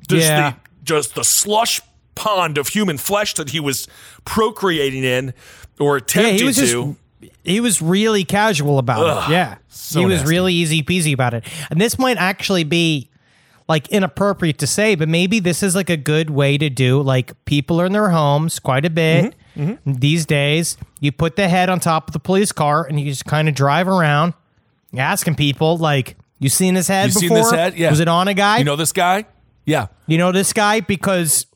Just, Yeah. the, just the slush pond of human flesh that he was procreating in or Yeah, attempting he was just to. he was really casual about Ugh, it. Yeah. so he was nasty. really easy peasy about it. And this might actually be like inappropriate to say, but maybe this is like a good way to do like people are in their homes quite a bit Mm-hmm, these days. You put the head on top of the police car and you just kind of drive around asking people like, you seen this head You seen before? this head? Yeah. Was it on a guy? You know this guy? Yeah. You know this guy because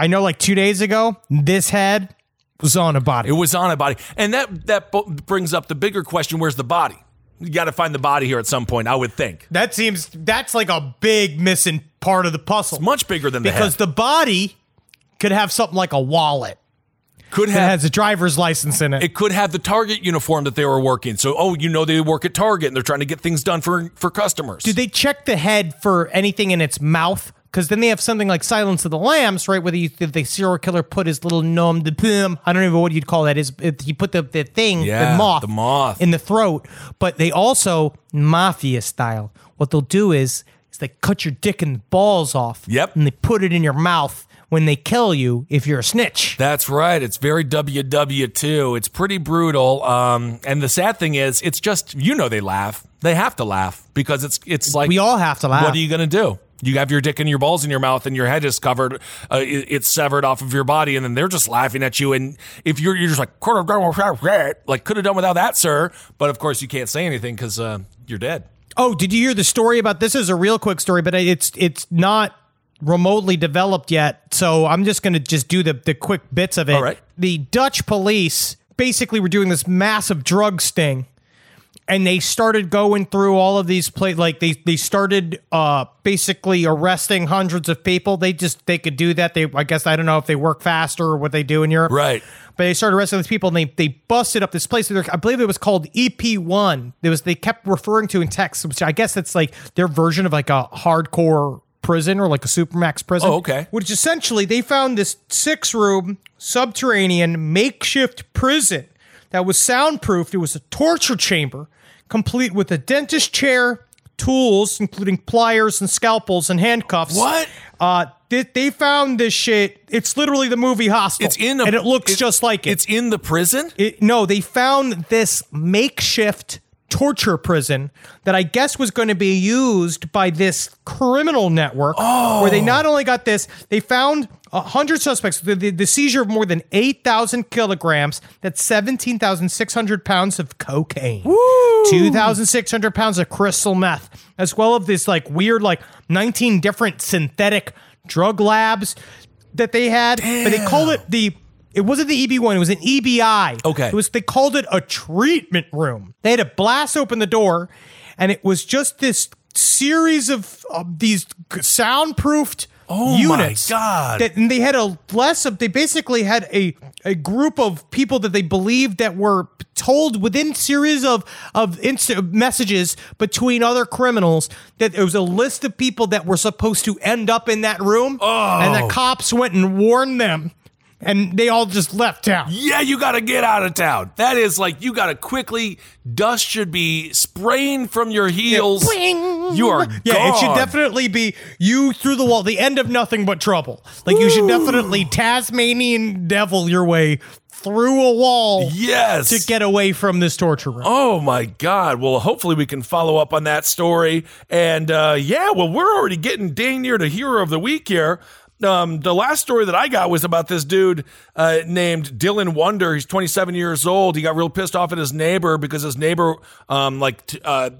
I know like two days ago, this head was on a body. It was on a body, and that that brings up the bigger question: Where's the body? You got to find the body here at some point. I would think that seems that's like a big missing part of the puzzle. much bigger than the because head. the body could have something like a wallet could that have has a driver's license in it. it could have the Target uniform that they were working. So, oh, you know, they work at Target and they're trying to get things done for for customers. Did they check the head for anything in its mouth? Because then they have something like Silence of the Lambs, right? Where the, the serial killer put his little nom de plume. I don't even know what you'd call that. Is he put the, the thing, Yeah, the moth, the moth. in the throat? But they also mafia style. What they'll do is is they cut your dick and balls off. Yep. and they put it in your mouth when they kill you if you're a snitch. That's right. It's very WW2. It's pretty brutal. Um, and the sad thing is, it's just you know they laugh. They have to laugh because it's it's like We all have to laugh. What are you gonna do? You have your dick and your balls in your mouth, and your head is covered. Uh, it- it's severed off of your body, and then they're just laughing at you. And if you're you're just like could have done without that, like could have done without that, sir. But of course, you can't say anything because uh, you're dead. Oh, did you hear the story about this? Is a real quick story, but it's it's not remotely developed yet. So I'm just going to just do the the quick bits of it. All right. The Dutch police basically were doing this massive drug sting, and they started going through all of these pla like they they started uh basically arresting hundreds of people. They just they could do that. They I guess I don't know if they work faster or what they do in Europe. Right. But they started arresting these people and they, they busted up this place. I believe it was called EP1. There was they kept referring to in text, which I guess that's like their version of like a hardcore prison or like a supermax prison. Oh, okay. Which essentially they found this six room subterranean makeshift prison that was soundproofed. It was a torture chamber complete with a dentist chair, tools, including pliers and scalpels and handcuffs. What? Uh, they, they found this shit. It's literally the movie Hostel. It's in a, and it looks just like it. It's in the prison. It- no, they found this makeshift torture prison that I guess was going to be used by this criminal network. Where they not only got this, they found a hundred suspects. The, the, the seizure of more than eight thousand kilograms. That's seventeen thousand six hundred pounds of cocaine. Two thousand six hundred pounds of crystal meth, as well as this like weird like nineteen different synthetic drug labs that they had. But they called it the it wasn't the EB1, it was an EBI. Okay. It was they called it a treatment room. They had to blast open the door, and it was just this series of, of these soundproofed Oh my units. God. That and they had a less of they basically had a a group of people that they believed that were told within series of of insta- messages between other criminals that there was a list of people that were supposed to end up in that room and Oh. the cops went and warned them and they all just left town. Yeah, you got to get out of town. That is like you got to quickly. Dust should be spraying from your heels. Boing. You are Yeah, it should definitely be you through the wall, the end of nothing but trouble. Like you should definitely Tasmanian devil your way through a wall Yes. to get away from this torture room. Oh my God! Well, hopefully we can follow up on that story. And uh, yeah, well, we're already getting dang near to hero of the week here. Um, the last story that I got was about this dude uh, named Dylan Wonder. He's 27 years old. He got real pissed off at his neighbor because his neighbor, um, like, t- uh,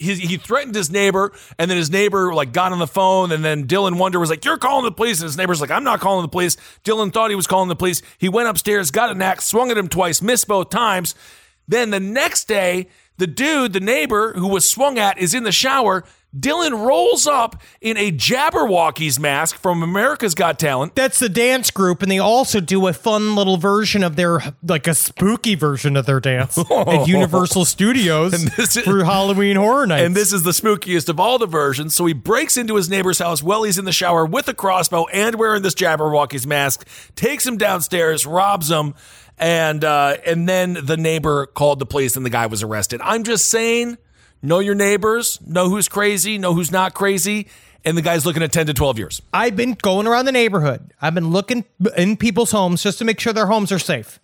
he, he threatened his neighbor, and then his neighbor like got on the phone, and then Dylan Wonder was like, "You're calling the police," and his neighbor's like, "I'm not calling the police." Dylan thought he was calling the police. He went upstairs, got an axe, swung at him twice, missed both times. Then the next day, the dude, the neighbor who was swung at, is in the shower. Dylan rolls up in a Jabbawockeez mask from America's Got Talent. That's the dance group, and they also do a fun little version of their, like a spooky version of their dance at Universal Studios and this is- for Halloween Horror Nights. And this is the spookiest of all the versions. So he breaks into his neighbor's house while he's in the shower with a crossbow and wearing this Jabbawockeez mask, takes him downstairs, robs him, and uh, and then the neighbor called the police and the guy was arrested. I'm just saying, know your neighbors, know who's crazy, know who's not crazy, and the guy's looking at 10 to 12 years. I've been going around the neighborhood. I've been looking in people's homes just to make sure their homes are safe.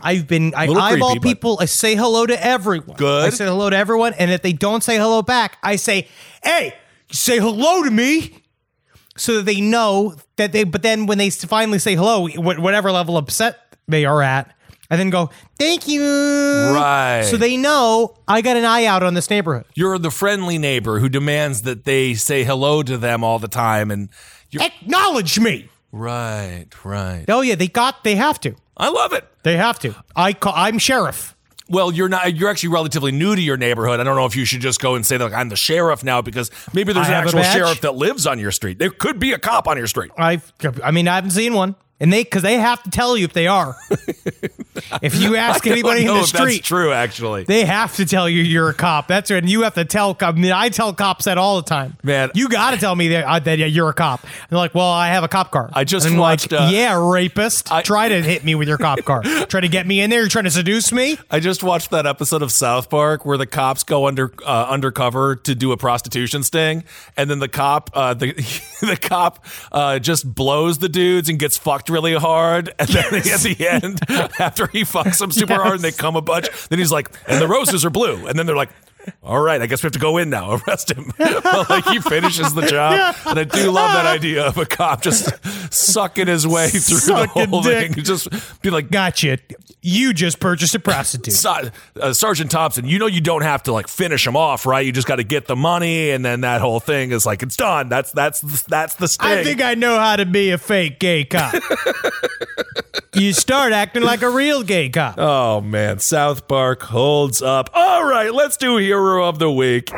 I've been I eyeball creepy, but- people. I say hello to everyone. Good. I say hello to everyone, and if they don't say hello back, I say, "Hey, say hello to me," so that they know that they. But then when they finally say hello, whatever level of upset they are at, I then go, "Thank you." Right. So they know I got an eye out on this neighborhood. You're the friendly neighbor who demands that they say hello to them all the time, and you're Acknowledge me. right, right. Oh yeah, they got. They have to. I love it. They have to. I call. I'm sheriff. Well, you're not. You're actually relatively new to your neighborhood. I don't know if you should just go and say that like, I'm the sheriff now because maybe there's I an actual sheriff that lives on your street. There could be a cop on your street. I've, I mean, I haven't seen one, and they because they have to tell you if they are. if you ask anybody in the if that's street, true. Actually, they have to tell you you're a cop. That's right, and you have to tell. I mean, I tell cops that all the time. Man. you got to tell me that, uh, that you're a cop. And they're like, "Well, I have a cop car." I just and watched, Like, uh, yeah, rapist. I- Try to hit me with your cop car. Try to get me in there. You're trying to seduce me. I just watched that episode of South Park where the cops go under uh, undercover to do a prostitution sting, and then the cop uh, the the cop uh, just blows the dudes and gets fucked really hard, and then at the end, after he fucks them super hard and they come a bunch, then he's like, and the roses are blue, and then they're like. All right, I guess we have to go in now. Arrest him. like he finishes the job, and I do love that idea of a cop just sucking his way through Sucking the whole dick. thing. Just be like, Gotcha. You just purchased a prostitute. Sa- uh, Sergeant Thompson, you know you don't have to like finish him off, right? You just got to get the money, and then that whole thing is like it's done. That's that's that's the sting. I think I know how to be a fake gay cop. you start acting like a real gay cop. oh man, South Park holds up. All right, let's do hero of the week.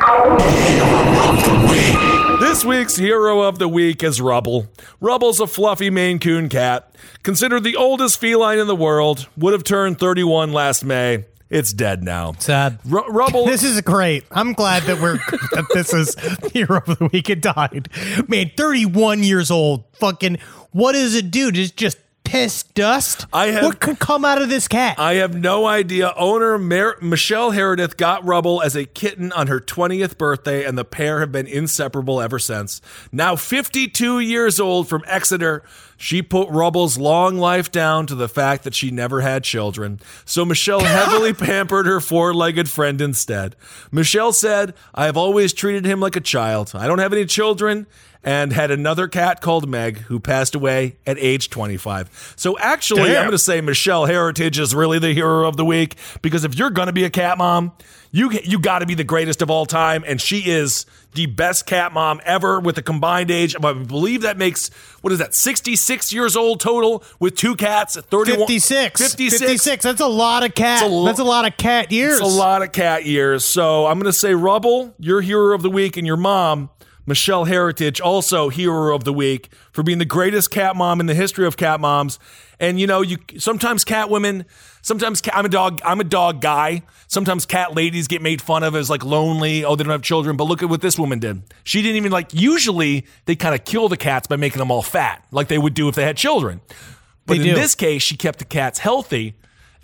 This week's hero of the week is Rubble. Rubble's a fluffy Maine Coon cat, considered the oldest feline in the world. Would have turned 31 last May. It's dead now. Sad. R- Rubble. This is great. I'm glad that we're that this is hero of the week. It died. Man, 31 years old. Fucking what does it do? Just just piss dust? I have- what could come out of this cat? I have no idea. Owner Mer- Michelle Heritage got Rubble as a kitten on her 20th birthday, and the pair have been inseparable ever since. Now 52 years old from Exeter, she put Rubble's long life down to the fact that she never had children. So Michelle heavily pampered her four legged friend instead. Michelle said, I have always treated him like a child. I don't have any children and had another cat called Meg who passed away at age 25. So actually, Damn. I'm going to say Michelle Heritage is really the hero of the week because if you're going to be a cat mom, you you got to be the greatest of all time and she is the best cat mom ever with a combined age of I believe that makes what is that 66 years old total with two cats at 31 56. 56 56. That's a lot of cat. A That's a lot of cat years. it's a lot of cat years. So I'm going to say Rubble, your hero of the week, and your mom, Michelle Heritage, also hero of the week for being the greatest cat mom in the history of cat moms. And you know, you sometimes cat women, sometimes cat, I'm a dog. I'm a dog guy. Sometimes cat ladies get made fun of as like lonely. Oh, they don't have children. But look at what this woman did. She didn't even like. Usually, they kind of kill the cats by making them all fat, like they would do if they had children. But They in do. this case, she kept the cats healthy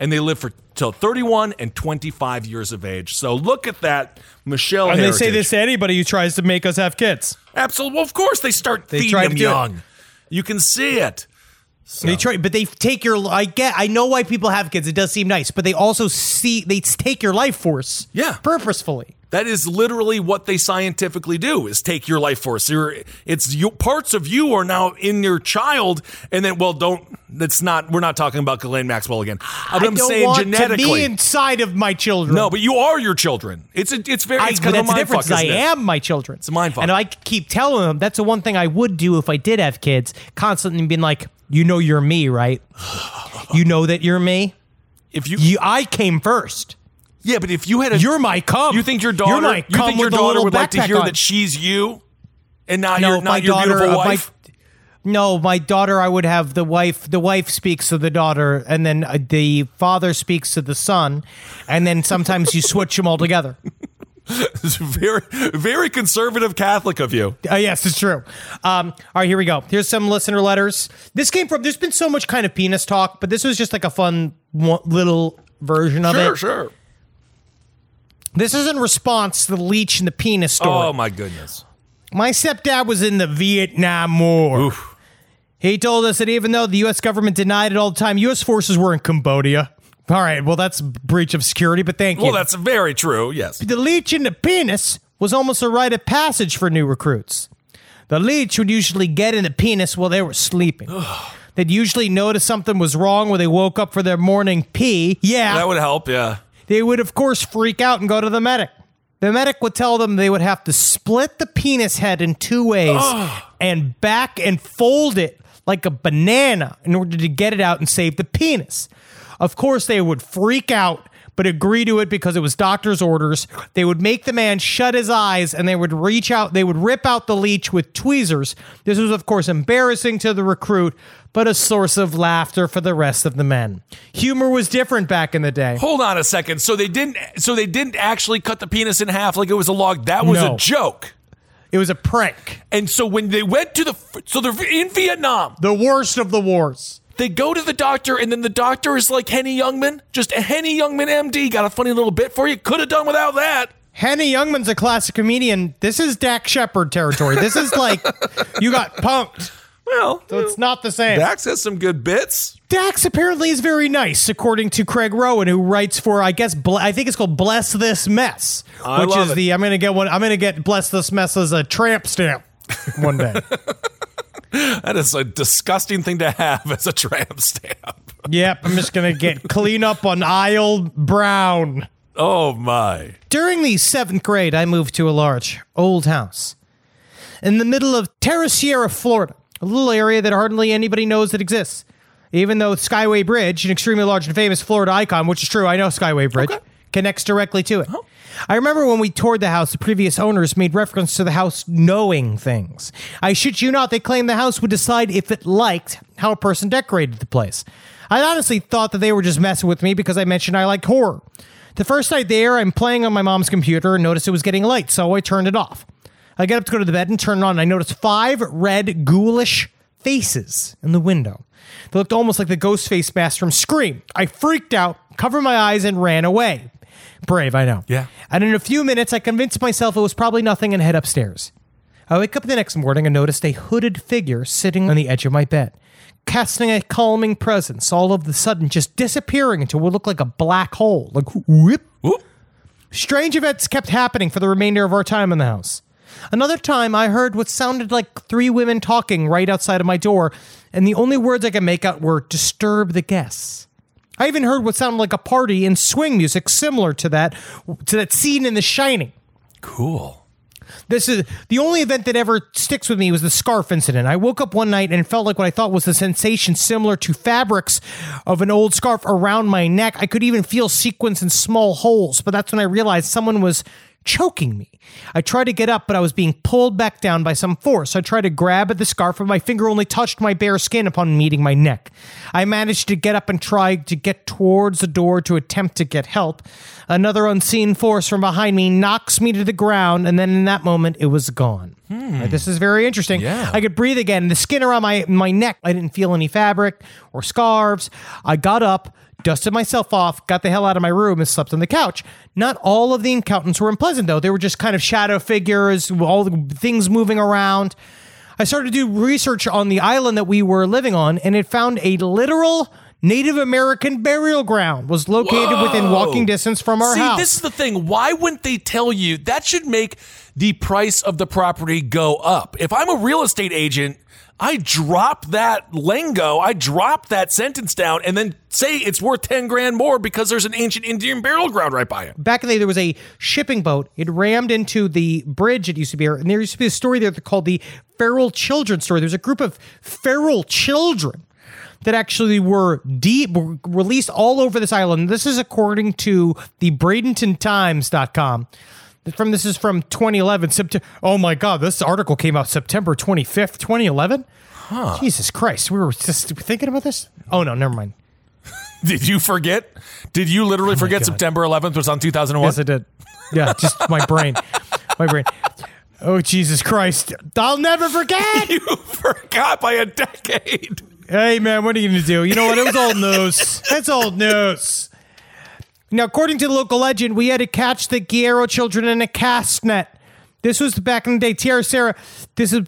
and they live for till 31 and 25 years of age. So look at that, Michelle. and they say this to anybody who tries to make us have kids. Absolutely. Well, of course, they start They feeding them do it. young. You can see it. They try, but they take your. I get. I know why people have kids. It does seem nice, but they also see they take your life force. Yeah. purposefully. That is literally what they scientifically do: is take your life force. You're, it's you, parts of you are now in your child, and then well, don't. That's not. We're not talking about Ghislaine Maxwell again. But I'm don't saying want genetically. to be inside of my children. no, but you are your children. It's a, it's very. I, It's kind of a difference. fuck, I it? am my children. It's a mind fuck. And I keep telling them that's the one thing I would do if I did have kids. Constantly being like, you know, you're me, right? you know that you're me. If you, You, I came first. yeah, but if you had a, You're my cum. You think your daughter? You're my you cum think your with a daughter little would like to backpack hear on. that she's you, and not No, your my not your daughter. beautiful uh, my- wife? no, my daughter. I would have the wife. The wife speaks to the daughter, and then uh, the father speaks to the son, and then sometimes you switch them all together. It's very very conservative Catholic of you. Uh, yes, it's true. Um, all right, here we go. Here's some listener letters. This came from. There's been so much kind of penis talk, but this was just like a fun little version of Sure, it. sure. Sure. This is in response to the leech and the penis story. Oh my goodness. My stepdad was in the Vietnam War. He told us that even though the U.S. government denied it all the time, U.S. forces were in Cambodia. All right, well, that's breach of security, but thank you. Well, that's very true. Yes. the leech in the penis was almost a rite of passage for new recruits. The leech would usually get in the penis while they were sleeping. They'd usually notice something was wrong when they woke up for their morning pee. Yeah. That would help. Yeah. they would, of course, freak out and go to the medic. The medic would tell them they would have to split the penis head in two ways and back and fold it like a banana in order to get it out and save the penis. Of course, they would freak out, but agree to it because it was doctor's orders. They would make the man shut his eyes and they would reach out, they would rip out the leech with tweezers. This was, of course, embarrassing to the recruit, but a source of laughter for the rest of the men. Humor was different back in the day. Hold on a second. So they didn't. So they didn't actually cut the penis in half like it was a log. That was No. a joke. It was a prank. And so when they went to the, so they're in Vietnam. The worst of the wars. They go to the doctor, and then the doctor is like Henny Youngman, just a Henny Youngman MD. Got a funny little bit for you. Could have done without that. Henny Youngman's a classic comedian. This is Dax Shepard territory. This is like you got punked. Well, So it's not the same. Dax has some good bits. Dax apparently is very nice, according to Craig Rowin, who writes for I guess ble- I think it's called "Bless This Mess," I which is it. the I'm gonna get one. I'm gonna get "Bless This Mess" as a tramp stamp one day. That is a disgusting thing to have as a tramp stamp. yep, I'm just gonna get clean up on aisle brown. Oh my. During the seventh grade, I moved to a large, old house in the middle of Terra Ceia, Florida, a little area that hardly anybody knows that exists. Even though Skyway Bridge, an extremely large and famous Florida icon, which is true, I know Skyway Bridge, connects directly to it. Oh. I remember when we toured the house, the previous owners made reference to the house knowing things. I shit you not, they claimed the house would decide if it liked how a person decorated the place. I honestly thought that they were just messing with me because I mentioned I like horror. The first night there, I'm playing on my mom's computer and noticed it was getting late, so I turned it off. I get up to go to the bed and turn it on, and I notice five red, ghoulish faces in the window. They looked almost like the ghost face mask from Scream. I freaked out, covered my eyes, and ran away. Brave, I know. Yeah. And in a few minutes, I convinced myself it was probably nothing and head upstairs. I wake up the next morning and noticed a hooded figure sitting on the edge of my bed, casting a calming presence, all of a sudden just disappearing into what looked like a black hole. Like, whoop. Whoop. Strange events kept happening for the remainder of our time in the house. Another time, I heard what sounded like three women talking right outside of my door, and the only words I could make out were disturb the guests. I even heard what sounded like a party and swing music similar to that to that scene in The Shining. Cool. This is the only event that ever sticks with me was the scarf incident. I woke up one night and felt like what I thought was a sensation similar to fabrics of an old scarf around my neck. I could even feel sequins and small holes, but that's when I realized someone was choking me. I tried to get up, but I was being pulled back down by some force. I tried to grab at the scarf, but my finger only touched my bare skin upon meeting my neck. I managed to get up and try to get towards the door to attempt to get help. Another unseen force from behind me knocks me to the ground, and then in that moment, it was gone. Uh, This is very interesting. Yeah. I could breathe again. The skin around my, my neck, I didn't feel any fabric or scarves. I got up, dusted myself off, got the hell out of my room, and slept on the couch. Not all of the encounters were unpleasant, though. They were just kind of shadow figures, all the things moving around. I started to do research on the island that we were living on, and it found a literal Native American burial ground was located within walking distance from our See, house. See, this is the thing. Why wouldn't they tell you? That should make the price of the property go up. If I'm a real estate agent, I drop that lingo, I drop that sentence down, and then say it's worth 10 grand more because there's an ancient Indian burial ground right by it. back in the day, there was a shipping boat. It rammed into the bridge. It used to be, here, and there used to be a story there called the feral children story. There's a group of feral children that actually were deep released all over this island. This is according to the BradentonTimes.com. From this is from 2011. September. Oh my God, this article came out September 25th, 2011. Jesus Christ, we were just thinking about this. Oh no, never mind. Did you forget? Did you literally oh forget God. September 11th was on 2001? Yes, I did. Yeah, just my brain. My brain. Oh, Jesus Christ. I'll never forget. you forgot by a decade. Hey, man, what are you going to do? You know what? It was old news. It's old news. Now, according to the local legend, we had to catch the Guerrero children in a cast net. This was back in the day. Terra Ceia, this is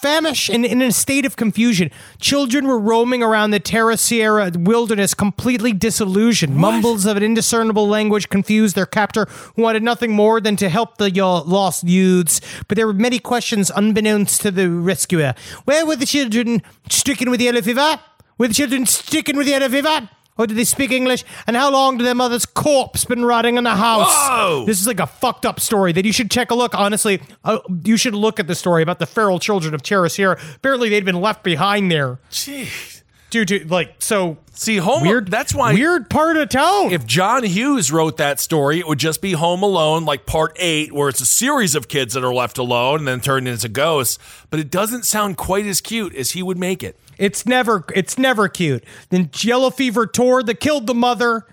famished and in a state of confusion. Children were roaming around the Terra Ceia wilderness completely disillusioned. Mumbles of an indiscernible language confused their captor, who wanted nothing more than to help the uh, lost youths. But there were many questions unbeknownst to the rescuer. Where were the children stricken with yellow fever? Were the children stricken with yellow fever? Or did they speak English? And how long did their mother's corpse been rotting in the house? Whoa! This is like a fucked up story that you should check a look. Honestly, uh, you should look at the story about the feral children of Sierra. Apparently, they'd been left behind there Jeez. Due to like so See, Home weird. That's why weird part of town. if John Hughes wrote that story, it would just be Home Alone, like part eight, where it's a series of kids that are left alone and then turned into ghosts. But it doesn't sound quite as cute as he would make it. It's never it's never cute. Then yellow fever tour that killed the mother.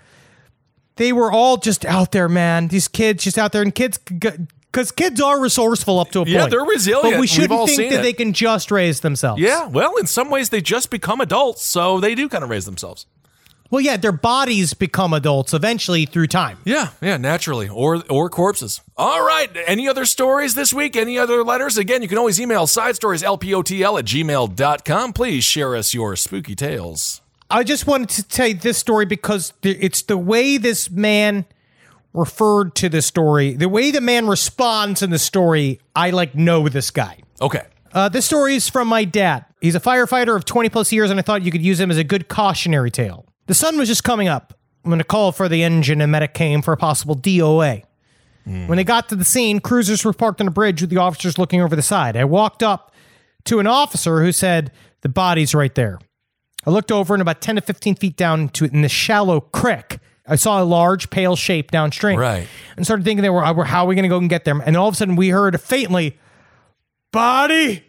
They were all just out there, man. These kids just out there, and kids because kids are resourceful up to a point. Yeah, they're resilient. But we shouldn't think that it. they can just raise themselves. Yeah, well, in some ways, they just become adults, so they do kind of raise themselves. Well, yeah, their bodies become adults eventually through time. Yeah, yeah, naturally, or or corpses. All right. Any other stories this week? Any other letters? Again, you can always email side stories lpotl at gmail.com. Please share us your spooky tales. I just wanted to tell you this story because it's the way this man referred to the story, the way the man responds in the story. I like know this guy. Okay. Uh, this story is from my dad. He's a firefighter of 20 plus years, and I thought you could use him as a good cautionary tale. The sun was just coming up when a call for the engine and medic came for a possible DOA. When they got to the scene, cruisers were parked on a bridge with the officers looking over the side. I walked up to an officer who said, The body's right there. I looked over and about 10 to 15 feet down to in the shallow creek, I saw a large pale shape downstream. Right. And started thinking they were, how are we going to go and get them? And all of a sudden we heard faintly, Body,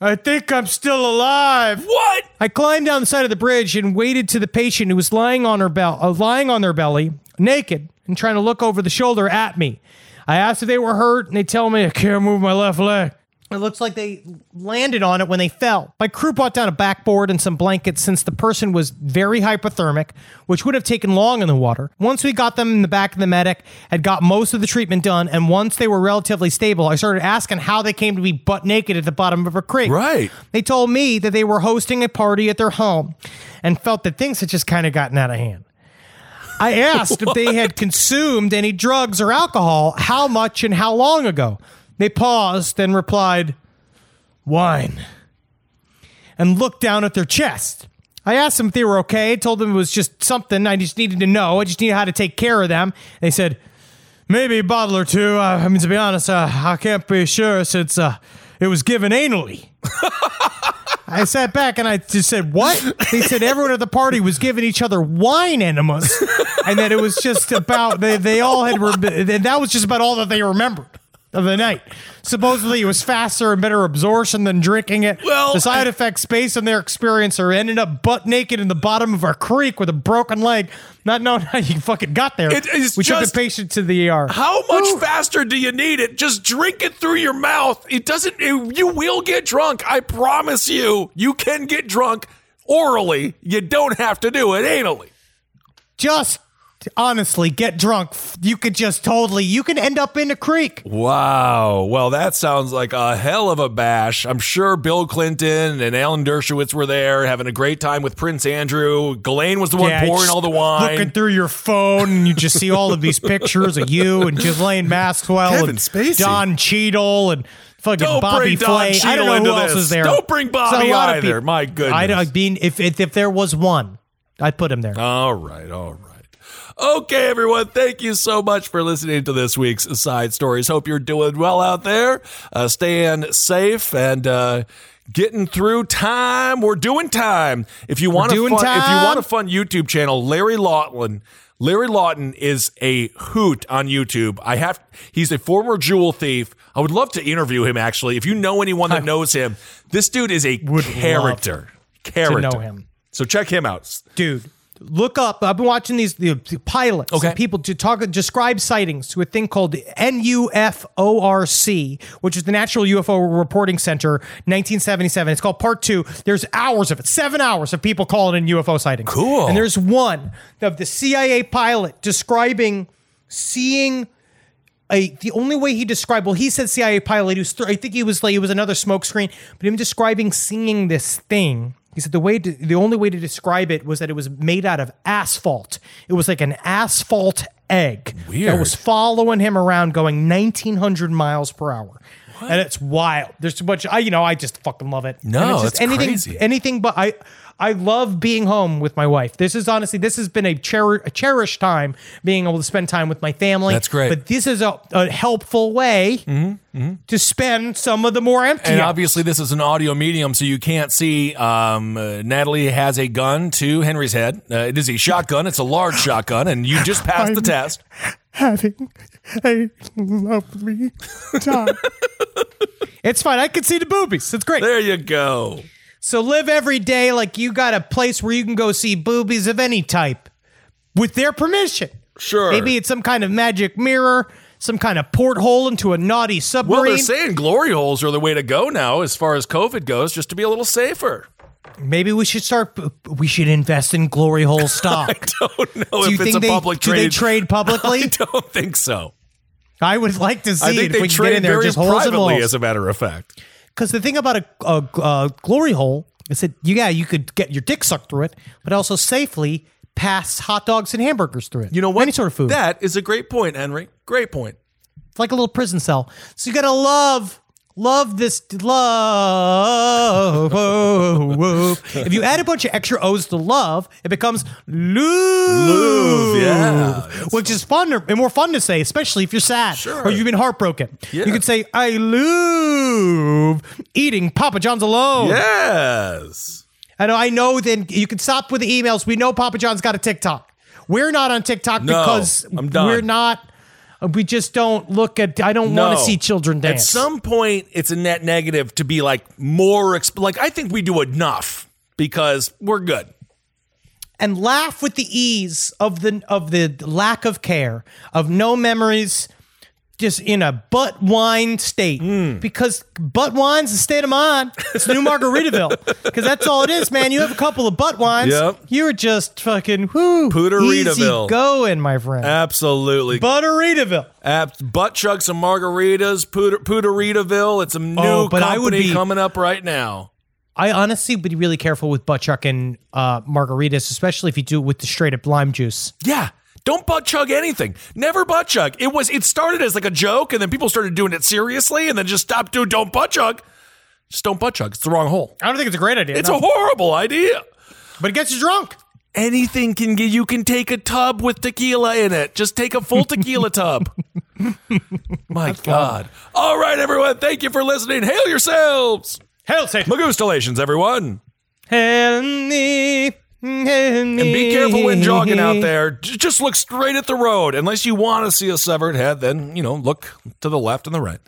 I think I'm still alive. What? I climbed down the side of the bridge and waited to the patient who was lying on her uh, lying on their belly, naked, and trying to look over the shoulder at me. I asked if they were hurt, and they tell me I can't move my left leg. It looks like they landed on it when they fell. My crew brought down a backboard and some blankets since the person was very hypothermic, which would have taken long in the water. Once we got them in the back of the medic, had got most of the treatment done, and once they were relatively stable, I started asking how they came to be butt naked at the bottom of a creek. Right. They told me that they were hosting a party at their home and felt that things had just kind of gotten out of hand. I asked if they had consumed any drugs or alcohol, how much and how long ago. They paused and replied, Wine, and looked down at their chest. I asked them if they were okay, told them it was just something I just needed to know. I just needed how to take care of them. They said, Maybe a bottle or two. Uh, I mean, to be honest, uh, I can't be sure since uh, it was given anally. I sat back and I just said, "What?" They said everyone at the party was giving each other wine enemas, and that it was just about they, they all had re- that was just about all that they remembered of the night. Supposedly, it was faster and better absorption than drinking it. Well, the side I- effects based on their experience are ending up butt naked in the bottom of a creek with a broken leg, not knowing how you fucking got there. It is we took the patient to the ER. How much faster do you need it? Just drink it through your mouth. It doesn't, it- you will get drunk. I promise you. You can get drunk orally. You don't have to do it anally. Just honestly, get drunk. You could just totally. You can end up in a creek. Wow. Well, that sounds like a hell of a bash. I'm sure Bill Clinton and Alan Dershowitz were there having a great time with Prince Andrew. Ghislaine was the one Yeah, pouring all the wine. Looking through your phone, and you just see all of these pictures of you and Ghislaine Maxwell Kevin and Spacey. Don Cheadle and fucking Don't Bobby Flay. I don't know who else this. is there. Don't bring Bobby either. people. My goodness. I, I mean, if, if if there was one, I'd put him there. All right, all right. Okay, everyone, thank you so much for listening to this week's Side Stories. Hope you're doing well out there, uh, staying safe and uh, getting through time. We're doing time. If you want a fun, if you want a fun YouTube channel, Larry Lawton. Larry Lawton is a hoot on YouTube. I have he's a former jewel thief. I would love to interview him actually. If you know anyone that knows him, this dude is a character. Character. know him. So check him out. dude. Look up. I've been watching these the, the pilots. Okay. and people to talk describe sightings to a thing called NUFORC, which is the National UFO Reporting Center, 1977. It's called Part Two. There's hours of it, seven hours of people calling in UFO sightings. Cool. And there's one of the CIA pilot describing seeing a the only way he described well he said CIA pilot was th- I think he was like it was another smoke screen but him describing seeing this thing he said the way to, the only way to describe it was that it was made out of asphalt. It was like an asphalt egg that was following him around going 1900 miles per hour and it's wild there's too much I you know I just fucking love it No, And it's that's anything crazy. anything but I I love being home with my wife. This is honestly this has been a, cher- a cherished time being able to spend time with my family. That's great. But this is a, a helpful way to spend some of the more empty. And hours. obviously, this is an audio medium, so you can't see. Um, uh, Natalie has a gun to Henry's head. Uh, it is a shotgun. It's a large shotgun, and you just passed the test. having a lovely time. it's fine. I can see the boobies. It's great. There you go. So live every day like you got a place where you can go see boobies of any type with their permission. Sure. Maybe it's some kind of magic mirror, some kind of porthole into a naughty submarine. Well, submarine. they're saying glory holes are the way to go now, as far as COVID goes, just to be a little safer. Maybe we should start. We should invest in glory hole stock. I don't know Do you if it's a they public do trade. they trade publicly? I don't think so. I would like to see I think if they we can trade in there just privately, as a matter of fact. Because the thing about a, a, a glory hole is that you, yeah, you could get your dick sucked through it, but also safely pass hot dogs and hamburgers through it. You know what? Any sort of food. That is a great point, Henry. Great point. It's like a little prison cell. So you gotta love, love this love. Oh, oh. If you add a bunch of extra O's to love, it becomes love. yeah. Which is fun and more fun to say, especially if you're sad Sure. or you've been heartbroken. Yeah. You could say, I love eating Papa John's alone. Yes. I know, I know then you can stop with the emails. We know Papa John's got a TikTok. We're not on TikTok No, because I'm done. we're not. We just don't look at. I don't No. want to see children dance. At some point, it's a net negative to be like more. Exp- like I think we do enough because we're good. and laugh with the ease of the of the lack of care of no memories just in a butt wine state Hmm. because butt wine's the state of mind it's new margaritaville because that's all it is man you have a couple of butt wines Yep. you're just fucking whoo Pooteritaville. easy going my friend Absolutely. butteritaville App, butt chug some margaritas, Pooteritaville. It's a new Oh, but I would be- coming up right now. I honestly would be really careful with butt chuck and uh, margaritas, especially if you do it with the straight up lime juice. Yeah. Don't butt chug anything. Never butt chug. It was it started as like a joke and then people started doing it seriously and then just stopped doing don't butt chug. Just don't butt chug. It's the wrong hole. I don't think it's a great idea. It's no. a horrible idea. but it gets you drunk. Anything can get you can take a tub with tequila in it. Just take a full tequila tub. My God. All right, everyone. Thank you for listening. Hail yourselves. Hail Satan. Magoostallations, everyone. Hail me. And be careful when jogging out there. Just look straight at the road. Unless you want to see a severed head, then, you know, look to the left and the right.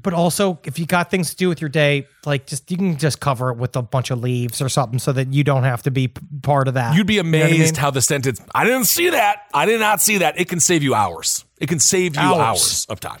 But also, if you got things to do with your day, like just you can just cover it with a bunch of leaves or something, so that you don't have to be part of that. You'd be You know I amazed mean? how the sentence, I didn't see that. I did not see that. It can save you hours. It can save you Hours. hours of time.